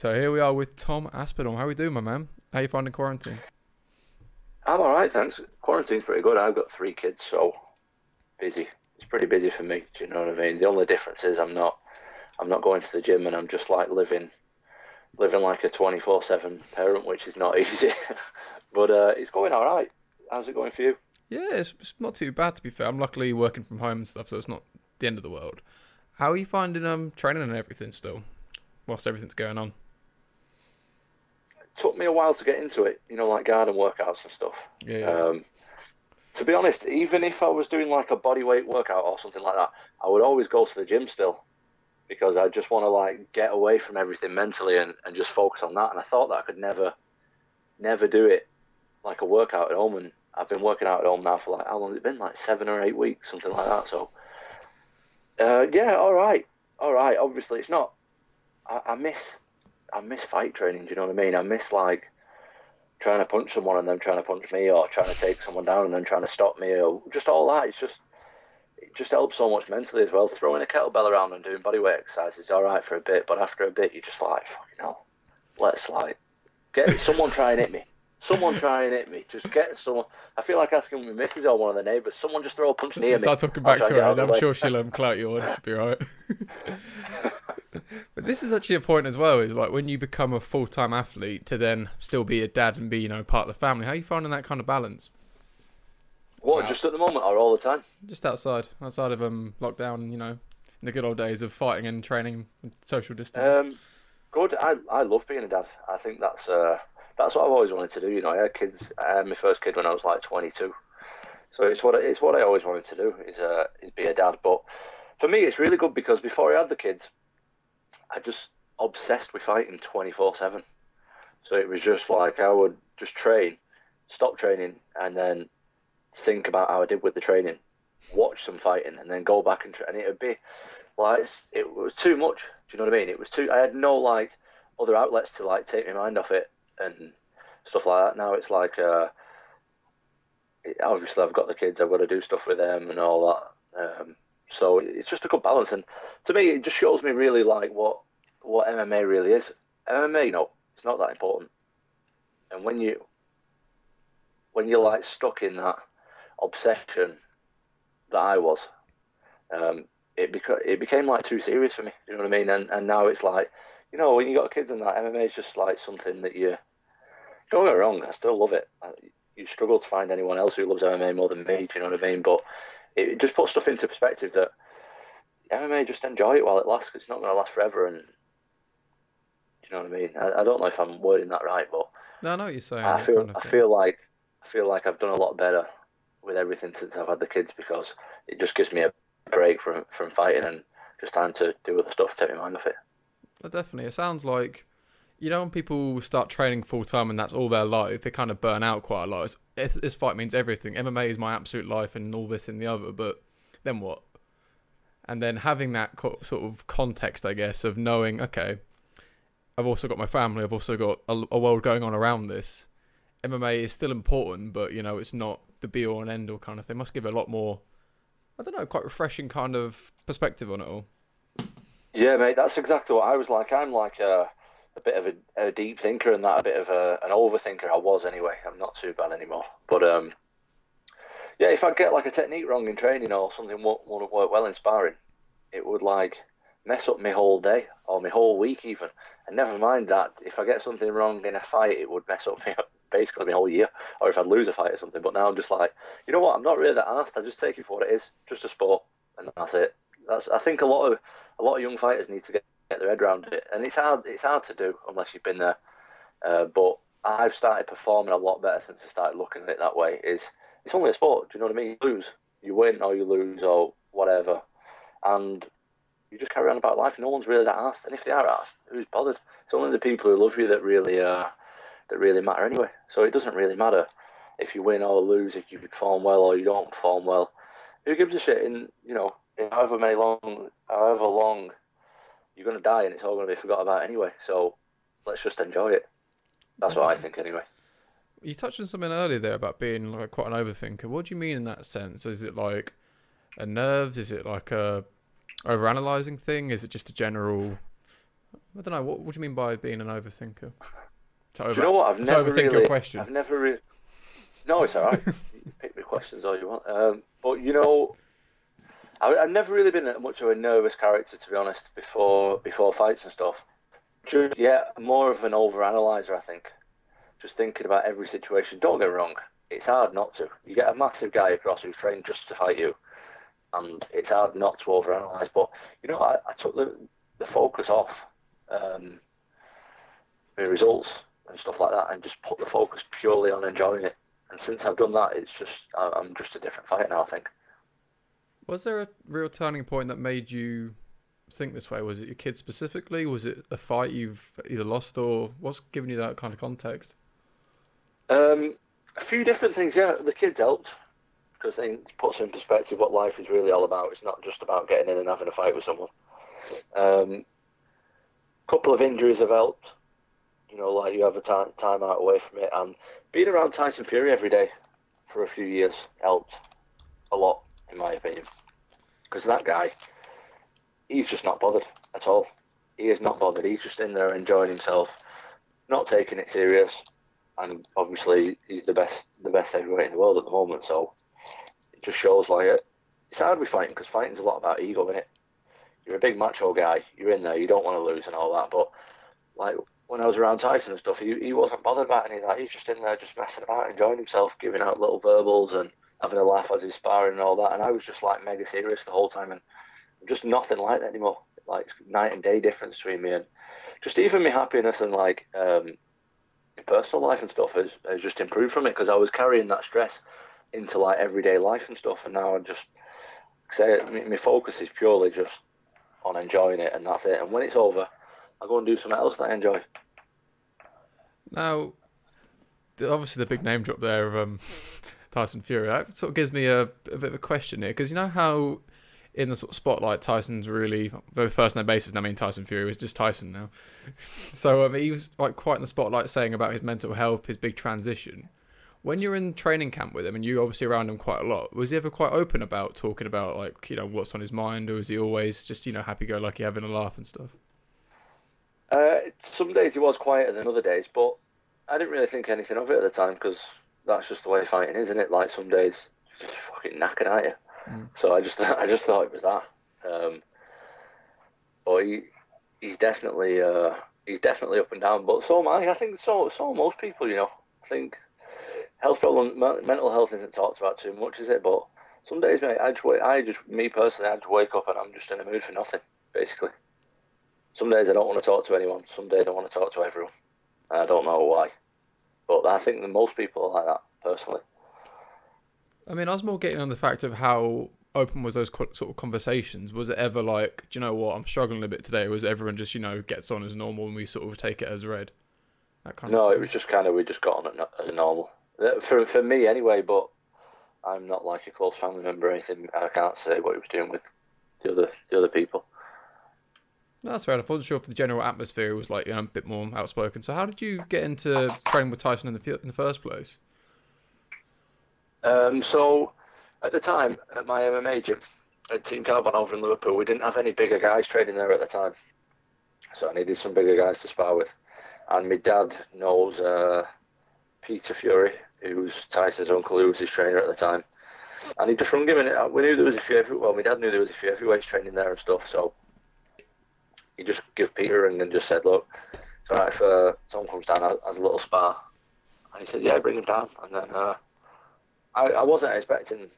So here we are with Tom Aspinall. How are we doing, my man? How are you finding quarantine? I'm all right, thanks. Quarantine's pretty good. I've got three kids, so busy. It's pretty busy for me. Do you know what I mean? The only difference is I'm not, I'm not going to the gym, and I'm just like living, living like a 24/7 parent, which is not easy. but uh, it's going all right. How's it going for you? Yeah, it's, it's not too bad to be fair. I'm luckily working from home and stuff, so it's not the end of the world. How are you finding um training and everything still, whilst everything's going on? Took me a while to get into it, you know, like garden workouts and stuff. Yeah. Um, to be honest, even if I was doing like a body weight workout or something like that, I would always go to the gym still because I just want to like get away from everything mentally and, and just focus on that. And I thought that I could never, never do it like a workout at home. And I've been working out at home now for like, how long has it been? Like seven or eight weeks, something like that. So, uh, yeah, all right. All right. Obviously, it's not, I, I miss I miss fight training. Do you know what I mean? I miss like trying to punch someone and then trying to punch me, or trying to take someone down and then trying to stop me, or just all that. It's just it just helps so much mentally as well. Throwing a kettlebell around and doing bodyweight exercises is all right for a bit, but after a bit, you're just like, fucking hell, let's like get someone try and hit me. Someone try and hit me. Just get someone. I feel like asking my missus or one of the neighbours. Someone just throw a punch near me. Start talking back to her, I'm sure she'll um, clout you on. She'll be right. but this is actually a point as well. Is like when you become a full time athlete to then still be a dad and be you know part of the family. How are you finding that kind of balance? What? Wow. Just at the moment or all the time? Just outside, outside of um lockdown. You know, in the good old days of fighting and training, and social distance. Um, good. I I love being a dad. I think that's uh that's what I've always wanted to do. You know, I had kids. I had my first kid when I was like 22. So it's what it's what I always wanted to do is uh is be a dad. But for me, it's really good because before I had the kids, I just obsessed with fighting 24 7. So it was just like I would just train, stop training, and then think about how I did with the training, watch some fighting, and then go back and train. And it would be like it was too much. Do you know what I mean? It was too. I had no like other outlets to like take my mind off it and stuff like that. Now it's like, uh, obviously I've got the kids. I've got to do stuff with them and all that. Um, so it's just a good balance, and to me, it just shows me really like what what MMA really is. MMA, you know, it's not that important. And when you when you're like stuck in that obsession that I was, um, it beca- it became like too serious for me. You know what I mean? And and now it's like, you know, when you got kids and that, MMA is just like something that you. Don't get wrong, I still love it. You struggle to find anyone else who loves MMA more than me. Do you know what I mean? But it just puts stuff into perspective that MMA just enjoy it while it lasts. Cause it's not going to last forever, and you know what I mean. I, I, don't know if I'm wording that right, but no, I know what you're saying. I feel kind of I feel like I feel like I've done a lot better with everything since I've had the kids because it just gives me a break from from fighting and just time to do other stuff, take my mind off it. Well, definitely, it sounds like you know when people start training full time and that's all their life, they kind of burn out quite a lot. It's, this fight means everything. MMA is my absolute life, and all this and the other. But then what? And then having that co- sort of context, I guess, of knowing, okay, I've also got my family. I've also got a, a world going on around this. MMA is still important, but you know it's not the be all and end all kind of thing. Must give a lot more. I don't know, quite refreshing kind of perspective on it all. Yeah, mate, that's exactly what I was like. I'm like a a bit of a, a, deep thinker and that a bit of a, an overthinker. I was anyway. I'm not too bad anymore. But um, yeah, if I get like a technique wrong in training or something won't, won't work well in sparring, it would like mess up my whole day or my whole week even. And never mind that if I get something wrong in a fight, it would mess up me basically my whole year. Or if I'd lose a fight or something. But now I'm just like, you know what? I'm not really that asked. I just take it for what it is, just a sport, and that's it. That's I think a lot of a lot of young fighters need to get get their head around it, and it's hard. It's hard to do unless you've been there. Uh, but I've started performing a lot better since I started looking at it that way. Is it's only a sport. Do you know what I mean? You lose, you win, or you lose, or whatever, and you just carry on about life. No one's really that asked, and if they are asked, who's bothered? It's only the people who love you that really uh, that really matter anyway. So it doesn't really matter if you win or lose, if you perform well or you don't perform well. Who gives a shit? In you know, in however many long, however long you're going to die and it's all going to be forgot about anyway. So let's just enjoy it. That's what I think anyway. You touched on something earlier there about being like quite an overthinker. What do you mean in that sense? Is it like a nerves? Is it like a overanalyzing thing? Is it just a general I don't know. What, what do you mean by being an overthinker? To over, do you know what? I've never overthink really, your question. I've never really. No, it's all right. pick me questions all you want. Um, but you know, I, have never really been much of a nervous character, to be honest. Before before fights and stuff, just yeah, more of an overanalyzer, I think. Just thinking about every situation. Don't get me wrong, it's hard not to. You get a massive guy across who's trained just to fight you, and it's hard not to overanalyze. But you know, I, I took the the focus off um, the results and stuff like that, and just put the focus purely on enjoying it. And since I've done that, it's just I'm just a different fighter now. I think. Was there a real turning point that made you think this way? Was it your kid specifically? Was it a fight you've either lost or what's giving you that kind of context? Um, a few different things. Yeah, the kids helped because they puts in perspective what life is really all about. It's not just about getting in and having a fight with someone. Um, couple of injuries have helped. You know, like you have a time, time out away from it, and being around Tyson Fury every day for a few years helped a lot, in my opinion. Because that guy, he's just not bothered at all. He is not bothered. He's just in there enjoying himself, not taking it serious, and obviously he's the best, the best heavyweight in the world at the moment. So it just shows like it. It's hard with fighting because fighting's a lot about ego, isn't it? you're a big macho guy. You're in there. You don't want to lose and all that. But like when I was around Tyson and stuff, he, he wasn't bothered about any of that. He's just in there, just messing about, enjoying himself, giving out little verbals and having a laugh as he's sparring and all that. And I was just like mega serious the whole time, and just nothing like that anymore. Like it's night and day difference between me and just even my happiness and like um, personal life and stuff has, has just improved from it because I was carrying that stress into like everyday life and stuff, and now I just say my focus is purely just on enjoying it, and that's it. And when it's over, I go and do something else that I enjoy. Now, obviously, the big name drop there of um, Tyson Fury that sort of gives me a, a bit of a question here because you know how in the sort of spotlight, Tyson's really very first name basis. I mean, Tyson Fury was just Tyson now, so um, he was like quite in the spotlight, saying about his mental health, his big transition. When you're in training camp with him, and you obviously around him quite a lot, was he ever quite open about talking about like you know what's on his mind, or was he always just you know happy-go-lucky, having a laugh and stuff? Uh, some days he was quieter than other days, but I didn't really think anything of it at the time because that's just the way fighting is, isn't it? Like some days just fucking knackered at you. Mm. So I just I just thought it was that. Um, but he he's definitely uh, he's definitely up and down. But so am I. I think so so most people. You know, I think health problem, mental health isn't talked about too much, is it? But some days, mate, I just, I just, me personally, I just wake up and I'm just in a mood for nothing, basically. Some days I don't want to talk to anyone. Some days I want to talk to everyone. I don't know why, but I think that most people are like that, personally. I mean, I was more getting on the fact of how open was those sort of conversations. Was it ever like, do you know what, I'm struggling a bit today? Was everyone just, you know, gets on as normal and we sort of take it as read? That kind no, of it was just kind of we just got on as normal. Uh, for for me anyway. But I'm not like a close family member or anything. I can't say what he was doing with the other the other people. No, that's fair enough. I wasn't sure if the general atmosphere was like you know, a bit more outspoken. So how did you get into training with Tyson in the in the first place? Um, so at the time at my MMA gym at Team Kaobon over in Liverpool, we didn't have any bigger guys training there at the time. So I needed some bigger guys to spar with. And my dad knows uh, Peter Fury, who was Tyson's uncle, who was his trainer at the time. And he just rung him, and we knew there was a few. Well, my dad knew there was a few heavyweights training there and stuff. So he just gave Peter and just said, "Look, it's alright if uh, someone comes down as a little spar." And he said, "Yeah, bring him down." And then uh, I, I wasn't expecting.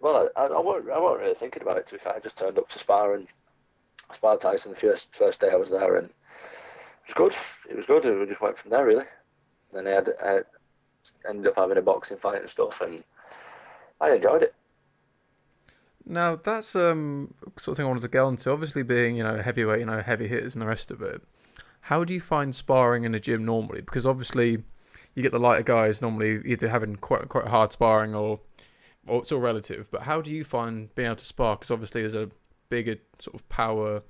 Well, I, I, wasn't, I wasn't really thinking about it. To be fair, I just turned up to spar and I sparred Tyson the first first day I was there, and it was good. It was good. We just went from there, really. Then I had I ended up having a boxing fight and stuff, and I enjoyed it. Now that's um sort of thing I wanted to get onto. Obviously, being you know heavyweight, you know heavy hitters and the rest of it. How do you find sparring in a gym normally? Because obviously, you get the lighter guys normally either having quite quite hard sparring or, or it's all relative. But how do you find being able to spar? Because obviously, there's a bigger sort of power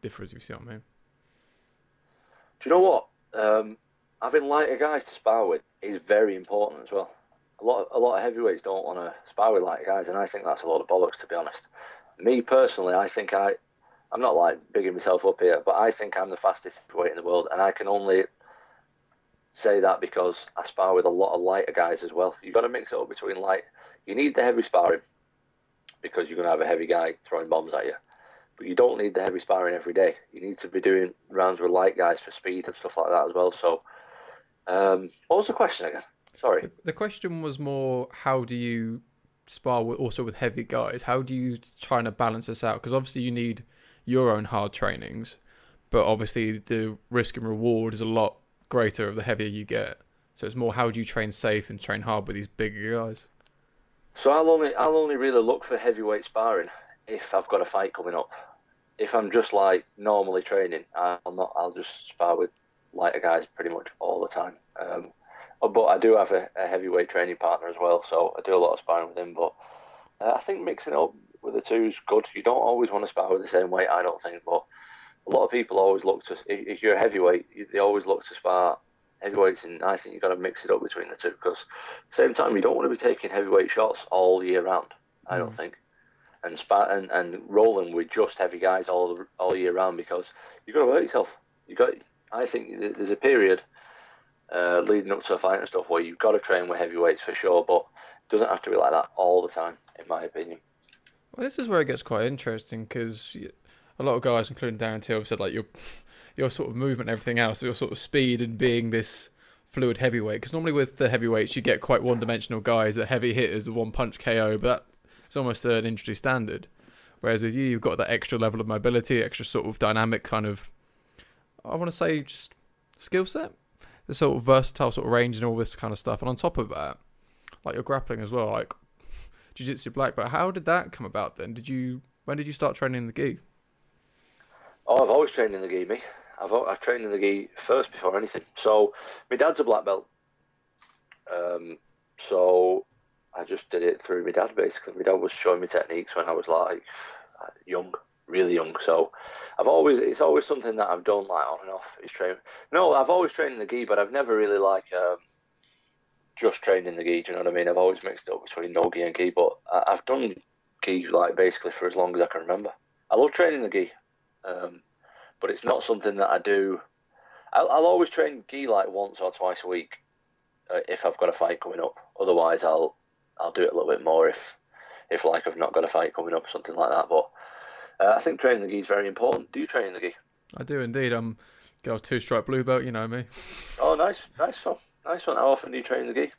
difference. If you see what I mean. Do you know what? Um, having lighter guys to spar with is very important as well. A lot, of, a lot of heavyweights don't want to spar with light guys, and I think that's a lot of bollocks, to be honest. Me personally, I think I, I'm not like bigging myself up here, but I think I'm the fastest weight in the world, and I can only say that because I spar with a lot of lighter guys as well. You've got to mix it up between light. You need the heavy sparring because you're going to have a heavy guy throwing bombs at you. But you don't need the heavy sparring every day. You need to be doing rounds with light guys for speed and stuff like that as well. So, um, what was the question again? Sorry. The question was more how do you spar with, also with heavy guys? How do you try and balance this out? Because obviously you need your own hard trainings, but obviously the risk and reward is a lot greater of the heavier you get. So it's more how do you train safe and train hard with these bigger guys? So I'll only I'll only really look for heavyweight sparring if I've got a fight coming up. If I'm just like normally training, I'll not. I'll just spar with lighter guys pretty much all the time. Um, but I do have a, a, heavyweight training partner as well, so I do a lot of sparring with him. But uh, I think mixing up with the two is good. You don't always want to spar with the same weight, I don't think, but a lot of people always look to if you're a heavyweight, they always look to spar heavyweights, and I think you've got to mix it up between the two because at the same time you don't want to be taking heavyweight shots all year round. I don't mm. think, and spar and, and rolling with just heavy guys all all year round because you've got to hurt yourself. You got. I think there's a period uh, leading up to a fight and stuff where you've got to train with heavyweights for sure, but it doesn't have to be like that all the time, in my opinion. Well, this is where it gets quite interesting because a lot of guys, including Darren Till, have said like your your sort of movement and everything else, your sort of speed and being this fluid heavyweight. Because normally with the heavyweights, you get quite one-dimensional guys that heavy hitters, one punch KO, but that's almost an industry standard. Whereas with you, you've got that extra level of mobility, extra sort of dynamic kind of, I want to say, just skill set, the sort of versatile sort of range and all this kind of stuff. And on top of that, like your grappling as well, like jiu-jitsu black belt. How did that come about then? Did you when did you start training in the gi? Oh, I've always trained in the gi, me. I've I've trained in the gi first before anything. So my dad's a black belt. Um, so I just did it through my dad basically. My dad was showing me techniques when I was like young, really young. So I've always it's always something that I've done like on and off. Is train. No, I've always trained in the gi, but I've never really like um, just trained in the gi. Do you know what I mean? I've always mixed it up between no gi and gi, but I've done gi like basically for as long as I can remember. I love training the gi. Um, but it's not something that I do. I'll, I'll always train gi like once or twice a week uh, if I've got a fight coming up. Otherwise, I'll I'll do it a little bit more if if like I've not got a fight coming up or something like that. But uh, I think training the gi is very important. Do you train the gi? I do indeed. I'm got a two stripe blue belt. You know me. Oh, nice, nice one, nice one. How often do you train the gi?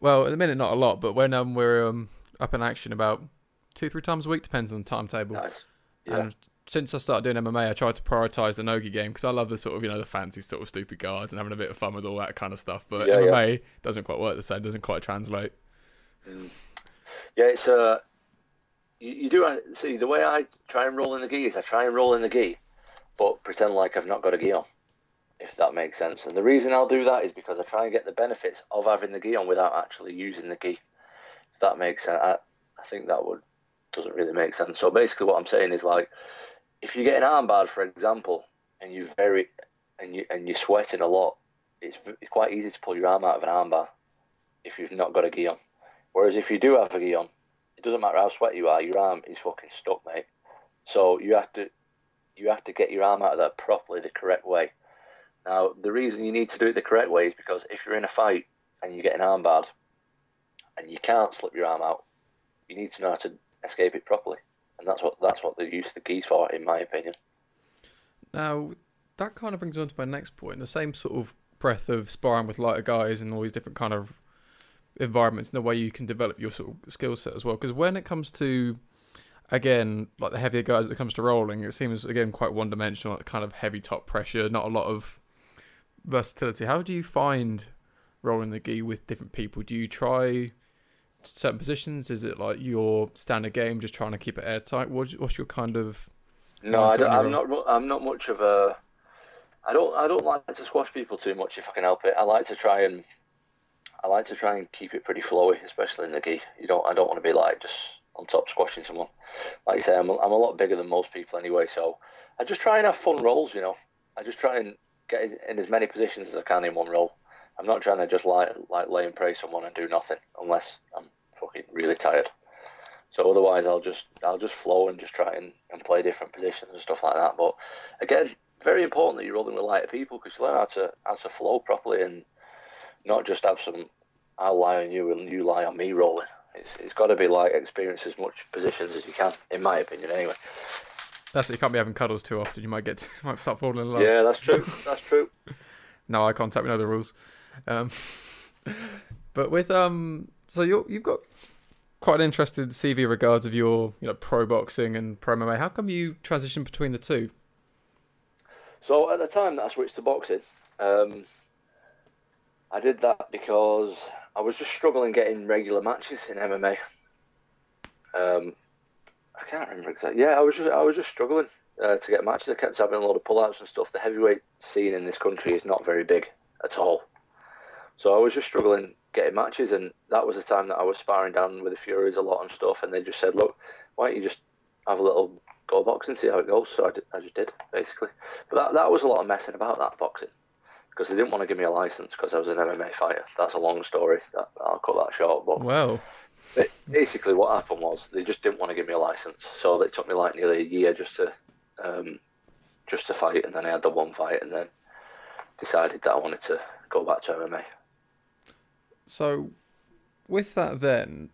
Well, at the minute, not a lot, but when um, we're um, up in action, about two, three times a week, depends on the timetable. Nice. Yeah. And since I started doing MMA, I tried to prioritize the nogi game because I love the sort of you know the fancy sort of stupid guards and having a bit of fun with all that kind of stuff. But yeah, MMA yeah. doesn't quite work the same. Doesn't quite translate. Mm. Yeah, it's uh, you, do uh, see the way I try and roll in the gi is I try and roll in the gi, but pretend like I've not got a gi on, if that makes sense. And the reason I'll do that is because I try and get the benefits of having the gi on without actually using the gi. If that makes sense, I, I think that would doesn't really make sense. So basically, what I'm saying is like if you get an armbar, for example, and you very and you and you're sweating a lot, it's, it's quite easy to pull your arm out of an armbar if you've not got a gi on. Whereas if you do have a gi on, it doesn't matter how sweaty you are, your arm is fucking stuck, mate. So you have to you have to get your arm out of that properly the correct way. Now the reason you need to do it the correct way is because if you're in a fight and you get an arm armbar and you can't slip your arm out, you need to know how to escape it properly and that's what that's what they use the gis for, in my opinion. Now, that kind of brings me on to my next point. The same sort of breath of sparring with lighter guys and all these different kind of environments and the way you can develop your sort of skill set as well. Because when it comes to again, like the heavier guys, when it comes to rolling, it seems again quite one dimensional, kind of heavy top pressure, not a lot of versatility. How do you find rolling the gi with different people? Do you try certain positions? Is it like your standard game, just trying to keep it airtight? What's, what's your kind of? No, I am not. I'm not much of a. I don't. I don't like to squash people too much if I can help it. I like to try and. I like to try and keep it pretty flowy, especially in the gi. You don't. I don't want to be like just on top squashing someone. Like you say, I'm. I'm a lot bigger than most people anyway, so I just try and have fun rolls. You know, I just try and get in as many positions as I can in one roll. I'm not trying to just like like lay and pray someone and do nothing unless I'm fucking really tired. So otherwise, I'll just I'll just flow and just try and, and play different positions and stuff like that. But again, very important that you're rolling with lighter people because you learn how to how to flow properly and not just have some I'll lie on you and you lie on me rolling. It's, it's got to be like experience as much positions as you can, in my opinion, anyway. That's it. You can't be having cuddles too often. You might get to, might start falling in love. Yeah, that's true. That's true. no eye contact. We know the rules. Um, but with um, so you you've got quite an interesting CV regards of your you know pro boxing and pro MMA. How come you transitioned between the two? So at the time that I switched to boxing, um, I did that because I was just struggling getting regular matches in MMA. Um, I can't remember exactly. Yeah, I was just I was just struggling uh, to get matches. I kept having a lot of pullouts and stuff. The heavyweight scene in this country is not very big at all. So I was just struggling getting matches, and that was the time that I was sparring down with the Furies a lot and stuff. And they just said, "Look, why don't you just have a little go boxing, see how it goes?" So I, did, I just did basically. But that that was a lot of messing about that boxing because they didn't want to give me a license because I was an MMA fighter. That's a long story. That, I'll cut that short. But well, basically, what happened was they just didn't want to give me a license, so it took me like nearly a year just to um, just to fight, and then I had the one fight, and then decided that I wanted to go back to MMA. So, with that, then,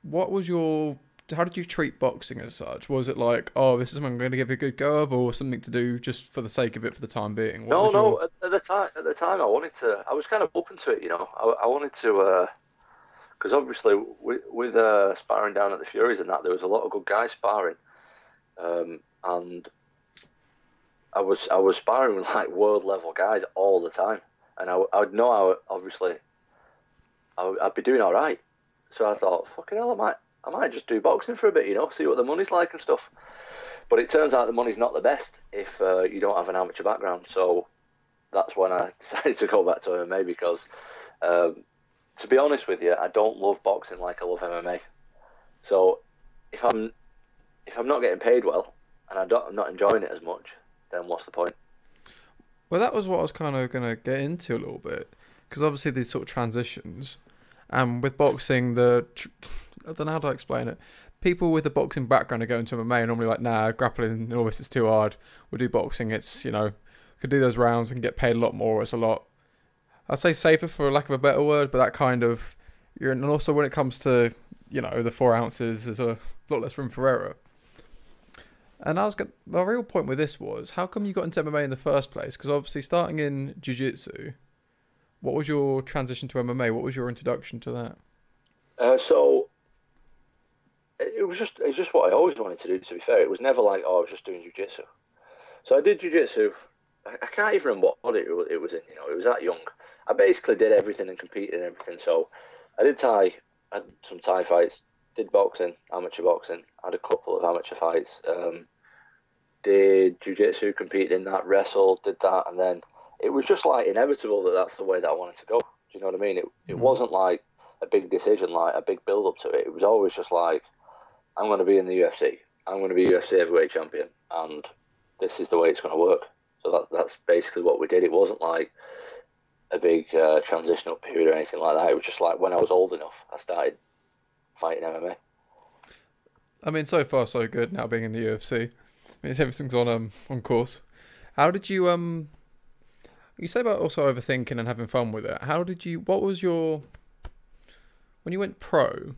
what was your? How did you treat boxing as such? Was it like, oh, this is something I'm going to give a good go of, or something to do just for the sake of it for the time being? What no, no. Your... At, the time, at the time, I wanted to. I was kind of open to it, you know. I, I wanted to, because uh, obviously with, with uh, sparring down at the Furies and that, there was a lot of good guys sparring, um, and I was I was sparring with like world level guys all the time and I, I would know I obviously I would, I'd be doing all right. So I thought, fucking hell, I might I might just do boxing for a bit, you know, see what the money's like and stuff. But it turns out the money's not the best if uh, you don't have an amateur background. So that's when I decided to go back to MMA because, um, to be honest with you, I don't love boxing like I love MMA. So if I'm if I'm not getting paid well and I don't, I'm not enjoying it as much, then what's the point? Well, that was what I was kind of going to get into a little bit because obviously these sort of transitions, and with boxing, the tr- I don't know how to explain it. People with a boxing background are going to MMA and normally like, nah, grappling and all this is too hard. We'll do boxing. It's you know, could do those rounds and get paid a lot more. It's a lot. I'd say safer for lack of a better word, but that kind of you're and also when it comes to you know the four ounces, there's a lot less room for error. And I was going my real point with this was how come you got into MMA in the first place? Because obviously starting in jiu-jitsu, what was your transition to MMA? What was your introduction to that? Uh, so it was just it's just what I always wanted to do. To be fair, it was never like oh I was just doing jiu-jitsu. So I did jiu-jitsu. I, can't even remember what it, it was in. You know, it was that young. I basically did everything and competed in everything. So I did Thai, I had some Thai fights, did boxing, amateur boxing, had a couple of amateur fights. Um, did jiu-jitsu, competed in that, wrestled, did that, and then it was just like inevitable that that's the way that I wanted to go. Do you know what I mean? It it mm-hmm. wasn't like a big decision, like a big build up to it. It was always just like, I'm going to be in the UFC. I'm going to be UFC heavyweight champion, and this is the way it's going to work. So that that's basically what we did. It wasn't like a big uh, transitional period or anything like that. It was just like when I was old enough, I started fighting MMA. I mean, so far so good. Now being in the UFC, means everything's on um on course. How did you um? You say about also overthinking and having fun with it. How did you? What was your when you went pro?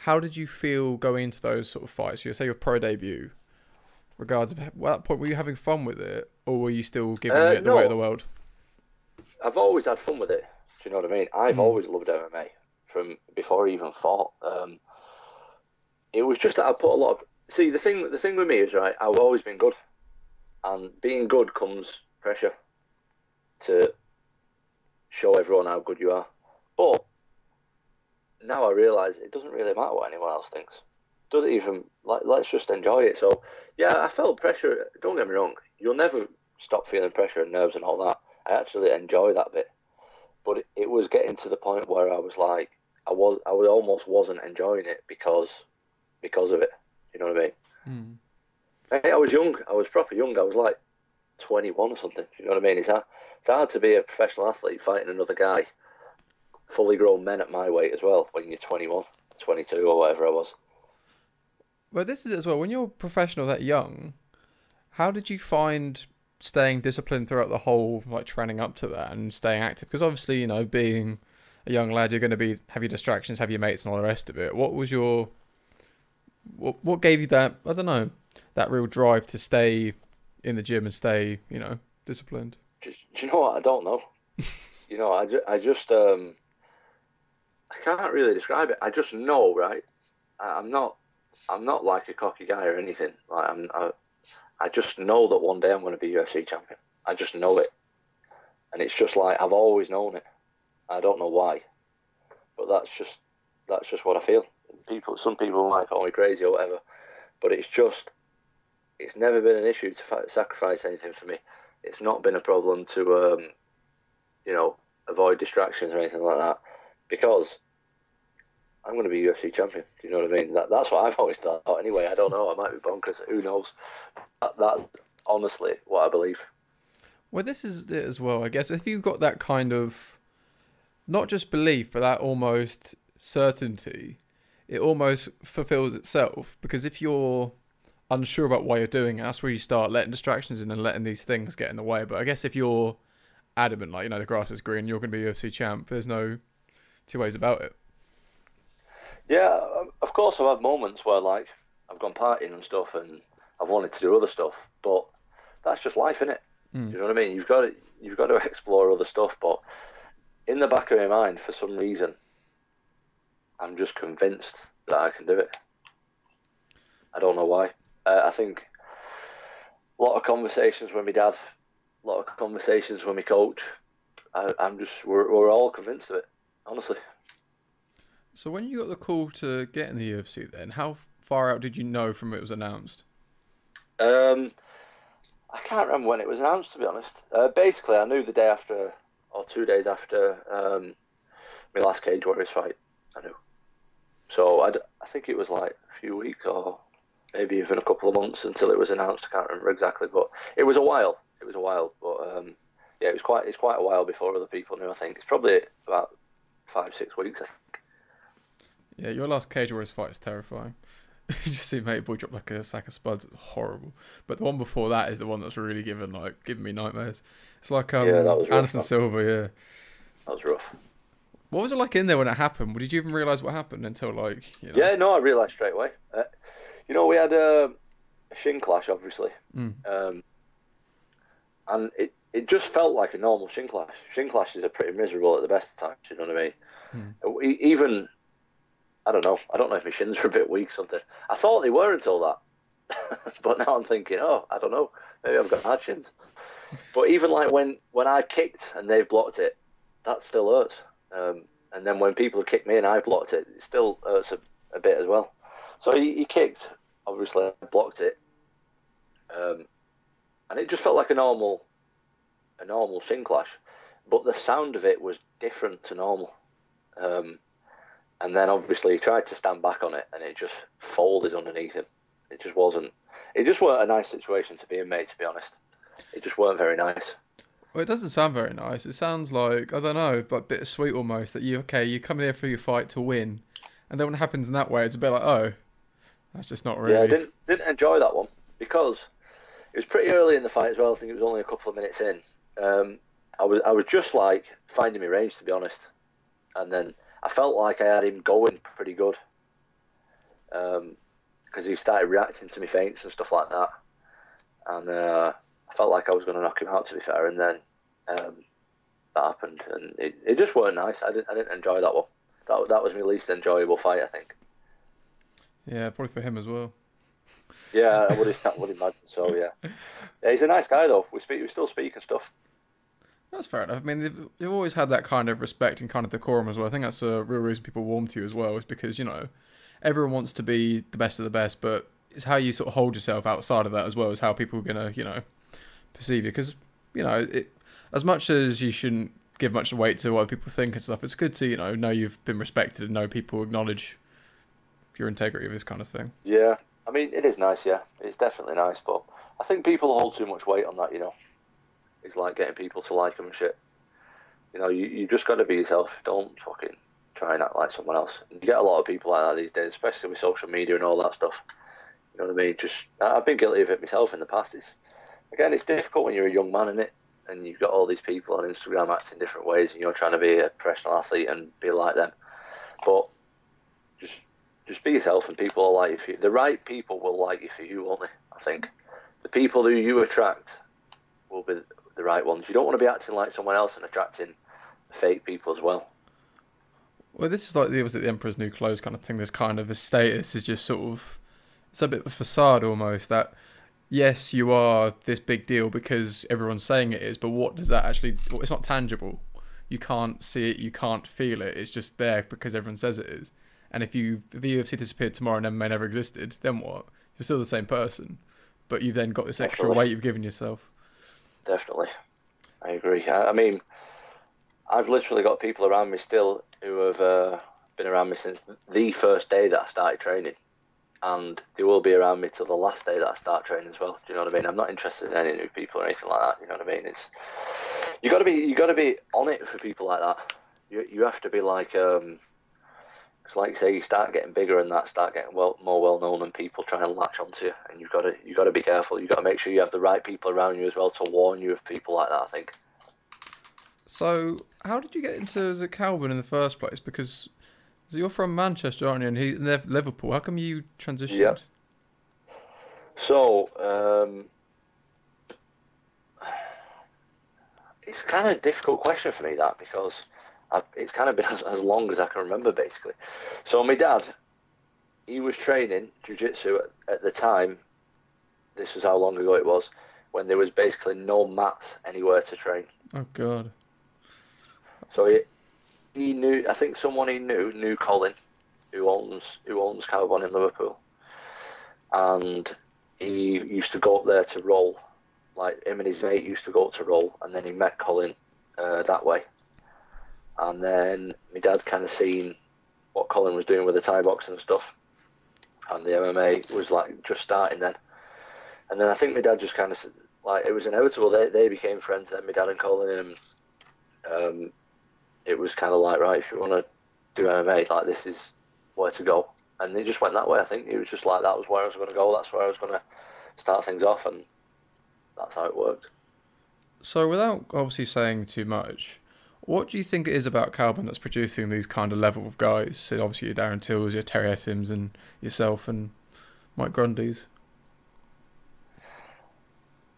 How did you feel going into those sort of fights? You say your pro debut. Regards of at that point, were you having fun with it, or were you still giving uh, it the no. way of the world? I've always had fun with it. Do you know what I mean? I've mm. always loved MMA from before I even fought. Um, it was just that I put a lot of see the thing the thing with me is right. I've always been good, and being good comes pressure to show everyone how good you are. But now I realise it doesn't really matter what anyone else thinks. Does it even like let's just enjoy it. So yeah, I felt pressure. Don't get me wrong. You'll never stop feeling pressure and nerves and all that. I actually enjoy that bit, but it, it was getting to the point where I was like, I was I was almost wasn't enjoying it because because of it. You know what I mean? Mm. Hey, I was young. I was proper young. I was like 21 or something. You know what I mean? It's hard, it's hard to be a professional athlete fighting another guy, fully grown men at my weight as well, when you're 21. 22 or whatever I was. Well, this is it as well. When you're professional that young, how did you find staying disciplined throughout the whole like training up to that and staying active? Because obviously, you know, being a young lad, you're going to be have your distractions, have your mates, and all the rest of it. What was your what what gave you that? I don't know that real drive to stay in the gym and stay, you know, disciplined. Just, you know what? I don't know. you know, I, ju- I just um, I can't really describe it. I just know, right? I, I'm not I'm not like a cocky guy or anything. Like I'm, I, I just know that one day I'm going to be UFC champion. I just know it, and it's just like I've always known it. I don't know why, but that's just that's just what I feel. People, some people might call me crazy or whatever, but it's just it's never been an issue to sacrifice anything for me. It's not been a problem to, um, you know, avoid distractions or anything like that because I'm going to be UFC champion. Do you know what I mean? That, that's what I've always thought. Anyway, I don't know. I might be bonkers. Who knows? That, that's honestly what I believe. Well, this is it as well. I guess if you've got that kind of not just belief, but that almost certainty, it almost fulfills itself. Because if you're unsure about why you're doing it, that's where you start letting distractions in and letting these things get in the way. But I guess if you're adamant, like you know, the grass is green, you're going to be UFC champ. There's no two ways about it. Yeah, um, of course, I've had moments where like I've gone partying and stuff, and I've wanted to do other stuff, but that's just life, isn't it? Mm. You know what I mean? You've got to you've got to explore other stuff, but in the back of my mind, for some reason, I'm just convinced that I can do it. I don't know why. Uh, I think a lot of conversations with my dad, a lot of conversations with my coach. I, am just we're, we're all convinced of it, honestly. So when you got the call to get in the UFC, then how far out did you know from it was announced? Um, I can't remember when it was announced, to be honest. Uh, basically, I knew the day after or two days after um, my last Cage Warriors fight. I knew. So I'd, I think it was like a few weeks or maybe even a couple of months until it was announced. I can't remember exactly, but it was a while. It was a while, but um, yeah, it was quite. It's quite a while before other people knew. I think it's probably about five, six weeks. I think. Yeah, your last Cage Warriors fight is terrifying. you just see Mate Boy drop like a sack of spuds. It's horrible. But the one before that is the one that's really given like giving me nightmares. It's like um, yeah, that was Anderson rough, Silva. Yeah, that was rough. What was it like in there when it happened? Did you even realize what happened until like? You know? Yeah, no, I realized straight away. Uh, you know, we had a, a shin clash, obviously, mm. um, and it it just felt like a normal shin clash. Shin clashes are pretty miserable at the best of times. You know what I mean? Mm. Even I don't know. I don't know if my shins are a bit weak. or Something. I thought they were until that, but now I'm thinking, oh, I don't know. Maybe I've got hard shins. But even like when when I kicked and they've blocked it, that still hurts. Um, and then when people have kicked me and I've blocked it, it still hurts a, a bit as well. So he, he kicked, obviously I blocked it, um, and it just felt like a normal, a normal shin clash, but the sound of it was different to normal. Um, and then obviously he tried to stand back on it, and it just folded underneath him. It just wasn't. It just weren't a nice situation to be in, mate. To be honest, it just weren't very nice. Well, it doesn't sound very nice. It sounds like I don't know, but bittersweet almost. That you okay? You come here for your fight to win, and then when it happens in that way, it's a bit like oh, that's just not really. Yeah, I didn't didn't enjoy that one because it was pretty early in the fight as well. I think it was only a couple of minutes in. Um, I was I was just like finding my range to be honest, and then I felt like I had him going pretty good because um, he started reacting to my feints and stuff like that, and uh, I felt like I was going to knock him out. To be fair, and then um, that happened, and it, it just weren't nice. I didn't I didn't enjoy that one. That that was my least enjoyable fight, I think. Yeah, probably for him as well. Yeah, I would, I would imagine so. Yeah, yeah, he's a nice guy though. We speak, we still speak and stuff. That's fair enough. I mean, they've, they've always had that kind of respect and kind of decorum as well. I think that's a real reason people warm to you as well, is because, you know, everyone wants to be the best of the best, but it's how you sort of hold yourself outside of that as well as how people are going to, you know, perceive you. Because, you know, it, as much as you shouldn't give much weight to what people think and stuff, it's good to, you know, know you've been respected and know people acknowledge your integrity of this kind of thing. Yeah. I mean, it is nice, yeah. It's definitely nice, but I think people hold too much weight on that, you know. It's like getting people to like them and shit. You know, you, you just got to be yourself. Don't fucking try and act like someone else. And you get a lot of people like that these days, especially with social media and all that stuff. You know what I mean? Just I've been guilty of it myself in the past. It's again, it's difficult when you're a young man in it, and you've got all these people on Instagram acting different ways, and you're trying to be a professional athlete and be like them. But just just be yourself, and people will like you. For you. The right people will like you for you, they? I think the people who you attract will be the right ones. You don't want to be acting like someone else and attracting fake people as well. Well, this is like the was it the Emperor's New Clothes kind of thing. This kind of a status is just sort of it's a bit of a facade almost that yes, you are this big deal because everyone's saying it is, but what does that actually? It's not tangible. You can't see it. You can't feel it. It's just there because everyone says it is. And if you if the UFC disappeared tomorrow and MMA never existed, then what? You're still the same person, but you've then got this extra Definitely. weight you've given yourself. Definitely, I agree. I, I mean, I've literally got people around me still who have uh, been around me since the first day that I started training, and they will be around me till the last day that I start training as well. Do you know what I mean? I'm not interested in any new people or anything like that. You know what I mean? It's you got to be you got to be on it for people like that. You you have to be like um. It's like you say, you start getting bigger and that start getting well more well known, and people try and latch onto you. And you've got to you got to be careful. You've got to make sure you have the right people around you as well to warn you of people like that. I think. So, how did you get into the Kaobon in the first place? Because so you're from Manchester, aren't you? And he and they're Liverpool. How come you transitioned? Yep. So, um, it's kind of a difficult question for me that because I've, it's kind of been as, as long as I can remember basically. So my dad, he was training jiu-jitsu at, at the time. This was how long ago it was when there was basically no mats anywhere to train. Oh God. So he he knew. I think someone he knew knew Colin, who owns who owns Kaobon in Liverpool, and he used to go up there to roll. Like him and his mate used to go up to roll, and then he met Colin uh, that way. And then my dad kind of seen what Colin was doing with the Thai boxing and stuff, and the MMA was like just starting then. And then I think my dad just kind of like it was inevitable. They they became friends then, my dad and Colin, and um, it was kind of like right if you want to do MMA, like this is where to go. And it just went that way. I think it was just like that was where I was going to go. That's where I was going to start things off, and that's how it worked. So, without obviously saying too much, what do you think it is about Kaobon that's producing these kind of level of guys? So obviously, your Darren Tills, your Terry Etims, and yourself and Mike Grundy's.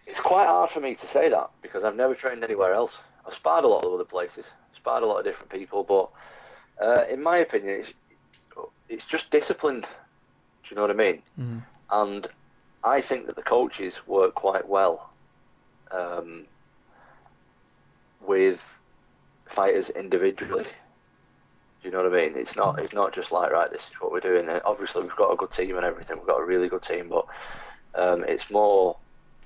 It's quite hard for me to say that because I've never trained anywhere else. I've sparred a lot of other places, sparred a lot of different people, but uh, in my opinion, it's it's just disciplined. Do you know what I mean? Mm-hmm. And I think that the coaches work quite well um, with fighters individually. Do you know what I mean? It's not it's not just like right, this is what we're doing. And obviously, we've got a good team and everything. We've got a really good team, but um, it's more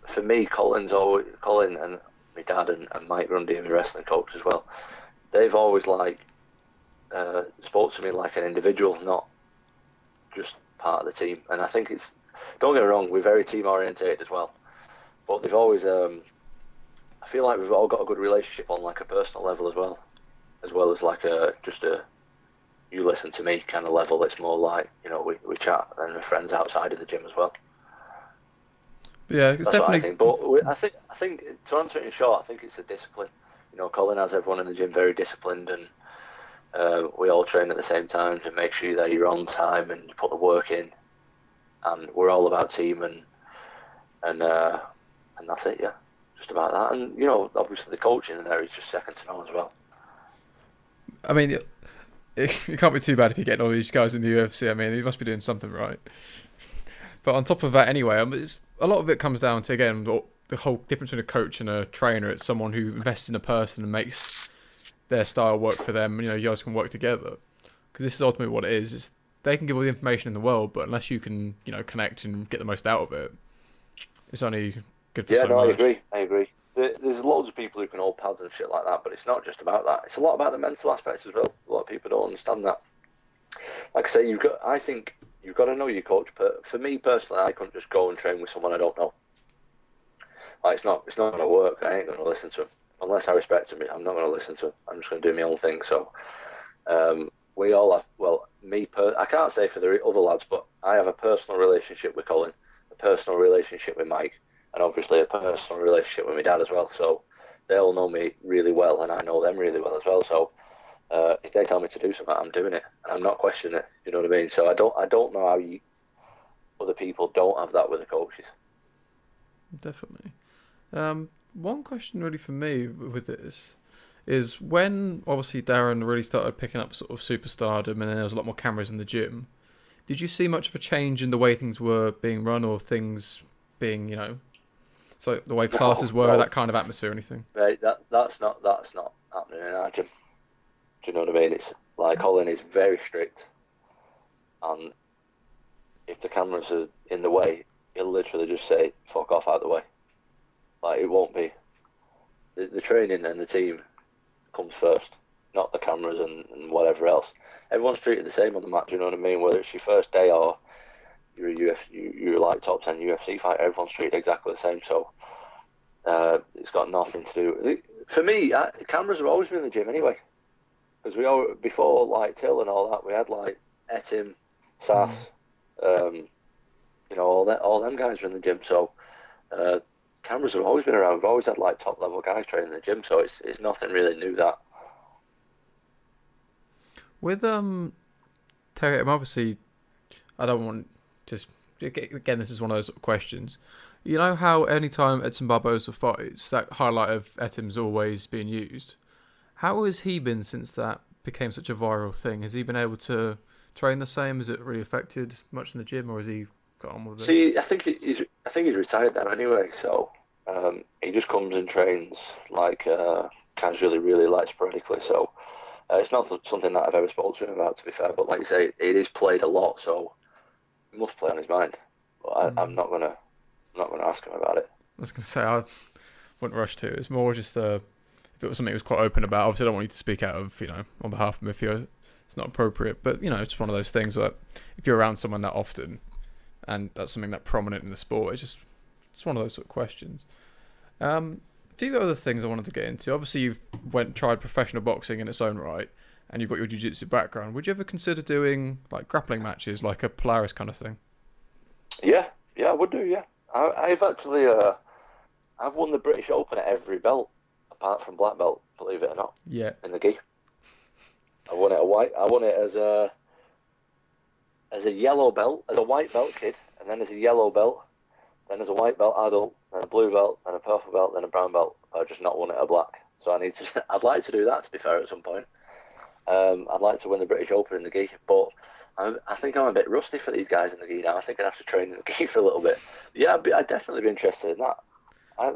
for me. Colin's always Colin and my dad and, and Mike Grundy, my wrestling coach as well. They've always like uh, spoke to me like an individual, not just part of the team. And I think it's don't get me wrong, we're very team orientated as well. But they've always um, I feel like we've all got a good relationship on like a personal level as well. As well as like a just a you listen to me kind of level. It's more like, you know, we, we chat and we're friends outside of the gym as well. Yeah, it's That's definitely. what I think. But we, I think I think to answer it in short, I think it's the discipline. You know, Colin has everyone in the gym very disciplined, and uh, we all train at the same time to make sure that you're on time and you put the work in. And we're all about team and and uh, and that's it. Yeah, just about that. And you know, obviously the coaching in there is just second to none as well. I mean, it, it can't be too bad if you're getting all these guys in the UFC. I mean, he must be doing something right. But on top of that, anyway, um, a lot of it comes down to again the, the whole difference between a coach and a trainer. It's someone who invests in a person and makes their style work for them. You know, you guys can work together because this is ultimately what it is. It's, they can give all the information in the world, but unless you can, you know, connect and get the most out of it, it's only good for Yeah, no, I agree. I agree. There's loads of people who can hold pads and shit like that, but it's not just about that. It's a lot about the mental aspects as well. A lot of people don't understand that. Like I say, you've got. I think you've got to know your coach. But for me personally, I couldn't just go and train with someone I don't know. Like it's not. It's not going to work. I ain't going to listen to him unless I respect him. I'm not going to listen to him. I'm just going to do my own thing. So, um, we all have. Well, me, per, I can't say for the other lads, but I have a personal relationship with Colin, a personal relationship with Mike, and obviously a personal relationship with my dad as well. So they all know me really well, and I know them really well as well. So uh, if they tell me to do something, I'm doing it. I'm not questioning it. You know what I mean? So I don't, I don't know how you, other people don't have that with the coaches. Definitely. Um, one question really for me with this is when obviously Darren really started picking up sort of superstardom and there was a lot more cameras in the gym. Did you see much of a change in the way things were being run or things being, you know, so the way classes No, were, no. that kind of atmosphere, anything? Right, that that's not that's not happening in our gym. Do you know what I mean? It's like Colin is very strict, and if the cameras are in the way, he'll literally just say "fuck off out the way." Like it won't be. The, the training and the team comes first, not the cameras and, and whatever else. Everyone's treated the same on the mat. Do you know what I mean? Whether it's your first day or you're a Uf, you, you're like top ten UFC fighter, everyone's treated exactly the same. So uh, it's got nothing to do. For me, uh, cameras have always been in the gym anyway, because we all before like Till and all that, we had like Etim, Sass, um, you know, all that, all them guys were in the gym. So uh, cameras have always been around. We've always had like top level guys training in the gym, so it's it's nothing really new that. With um, Terry, I'm obviously, I don't want just again. This is one of those questions. You know how anytime Edson Barbosa fights, that highlight of Etim's always being used. How has he been since that became such a viral thing? Has he been able to train the same? Has it really affected much in the gym, or has he got on with it? See, I think he's I think he's retired now anyway, so um, he just comes and trains like uh, casually, really like sporadically. So uh, it's not something that I've ever spoken to him about, to be fair. But like you say, it is played a lot, so must play on his mind. But I, Mm. I'm not gonna I'm not gonna ask him about it. I was going to say I wouldn't rush to. It's more just uh, if it was something he was quite open about. Obviously, I don't want you to speak out of you know on behalf of him if you're it's not appropriate. But you know, it's just one of those things that if you're around someone that often, and that's something that prominent in the sport, it's just it's one of those sort of questions. Um, a few other things I wanted to get into. Obviously, you've went tried professional boxing in its own right, and you've got your jiu-jitsu background. Would you ever consider doing like grappling matches, like a Polaris kind of thing? Yeah, yeah, I would do. Yeah, I, I've actually uh, I've won the British Open at every belt apart from black belt. Believe it or not. Yeah. in the gi. I won it a white. I won it as a as a yellow belt, as a white belt kid, and then as a yellow belt, then as a white belt adult, then a blue belt, then a purple belt, then a brown belt. I've just not won it a black. So I need to. I'd like to do that. To be fair, at some point, um, I'd like to win the British Open in the gi, but. I, I think I'm a bit rusty for these guys in the gi now. I think I'd have to train in the gi for a little bit. Yeah, I'd, be, I'd definitely be interested in that. I,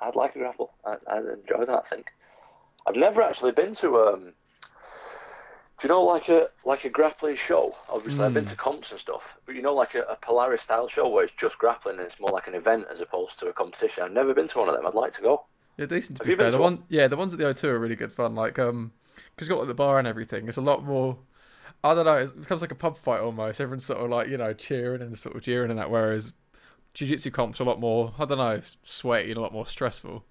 I'd like a grapple. I, I'd enjoy that. I think. I've never actually been to um. Do you know like a like a grappling show? Obviously, I've been Mm. to comps and stuff, but you know like a, a Polaris style show where it's just grappling and it's more like an event as opposed to a competition. I've never been to one of them. I'd like to go. Yeah, decent to Have be fair. The to one, yeah, the ones at the O2 are really good fun. Like, um, because you've got like the bar and everything. It's a lot more. I don't know. It becomes like a pub fight almost. Everyone's sort of like you know cheering and sort of jeering and that. Whereas jiu-jitsu comps are a lot more. I don't know, sweaty and a lot more stressful.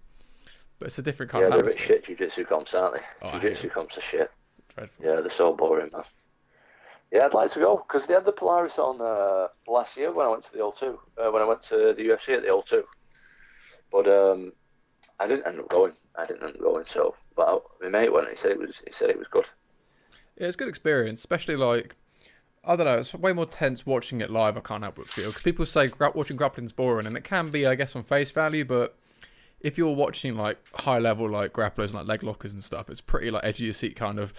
But it's a different kind yeah, of they're a bit shit jiu-jitsu comps, aren't they? Oh, jiu-jitsu comps are shit. Dreadful. Yeah, they're so boring, man. Yeah, I'd like to go because they had the Polaris on uh, last year when I went to the O2. Uh, when I went to the UFC at the O2, but um, I didn't end up going. I didn't end up going. So, but I, my mate went. and He said it was. He said it was good. Yeah, it's a good experience, especially like I don't know. It's way more tense watching it live. I can't help but feel because people say gra- watching grappling's boring, and it can be, I guess, on face value. But if you're watching like high level like grapplers, and like leg lockers and stuff, it's pretty like edge of your seat kind of.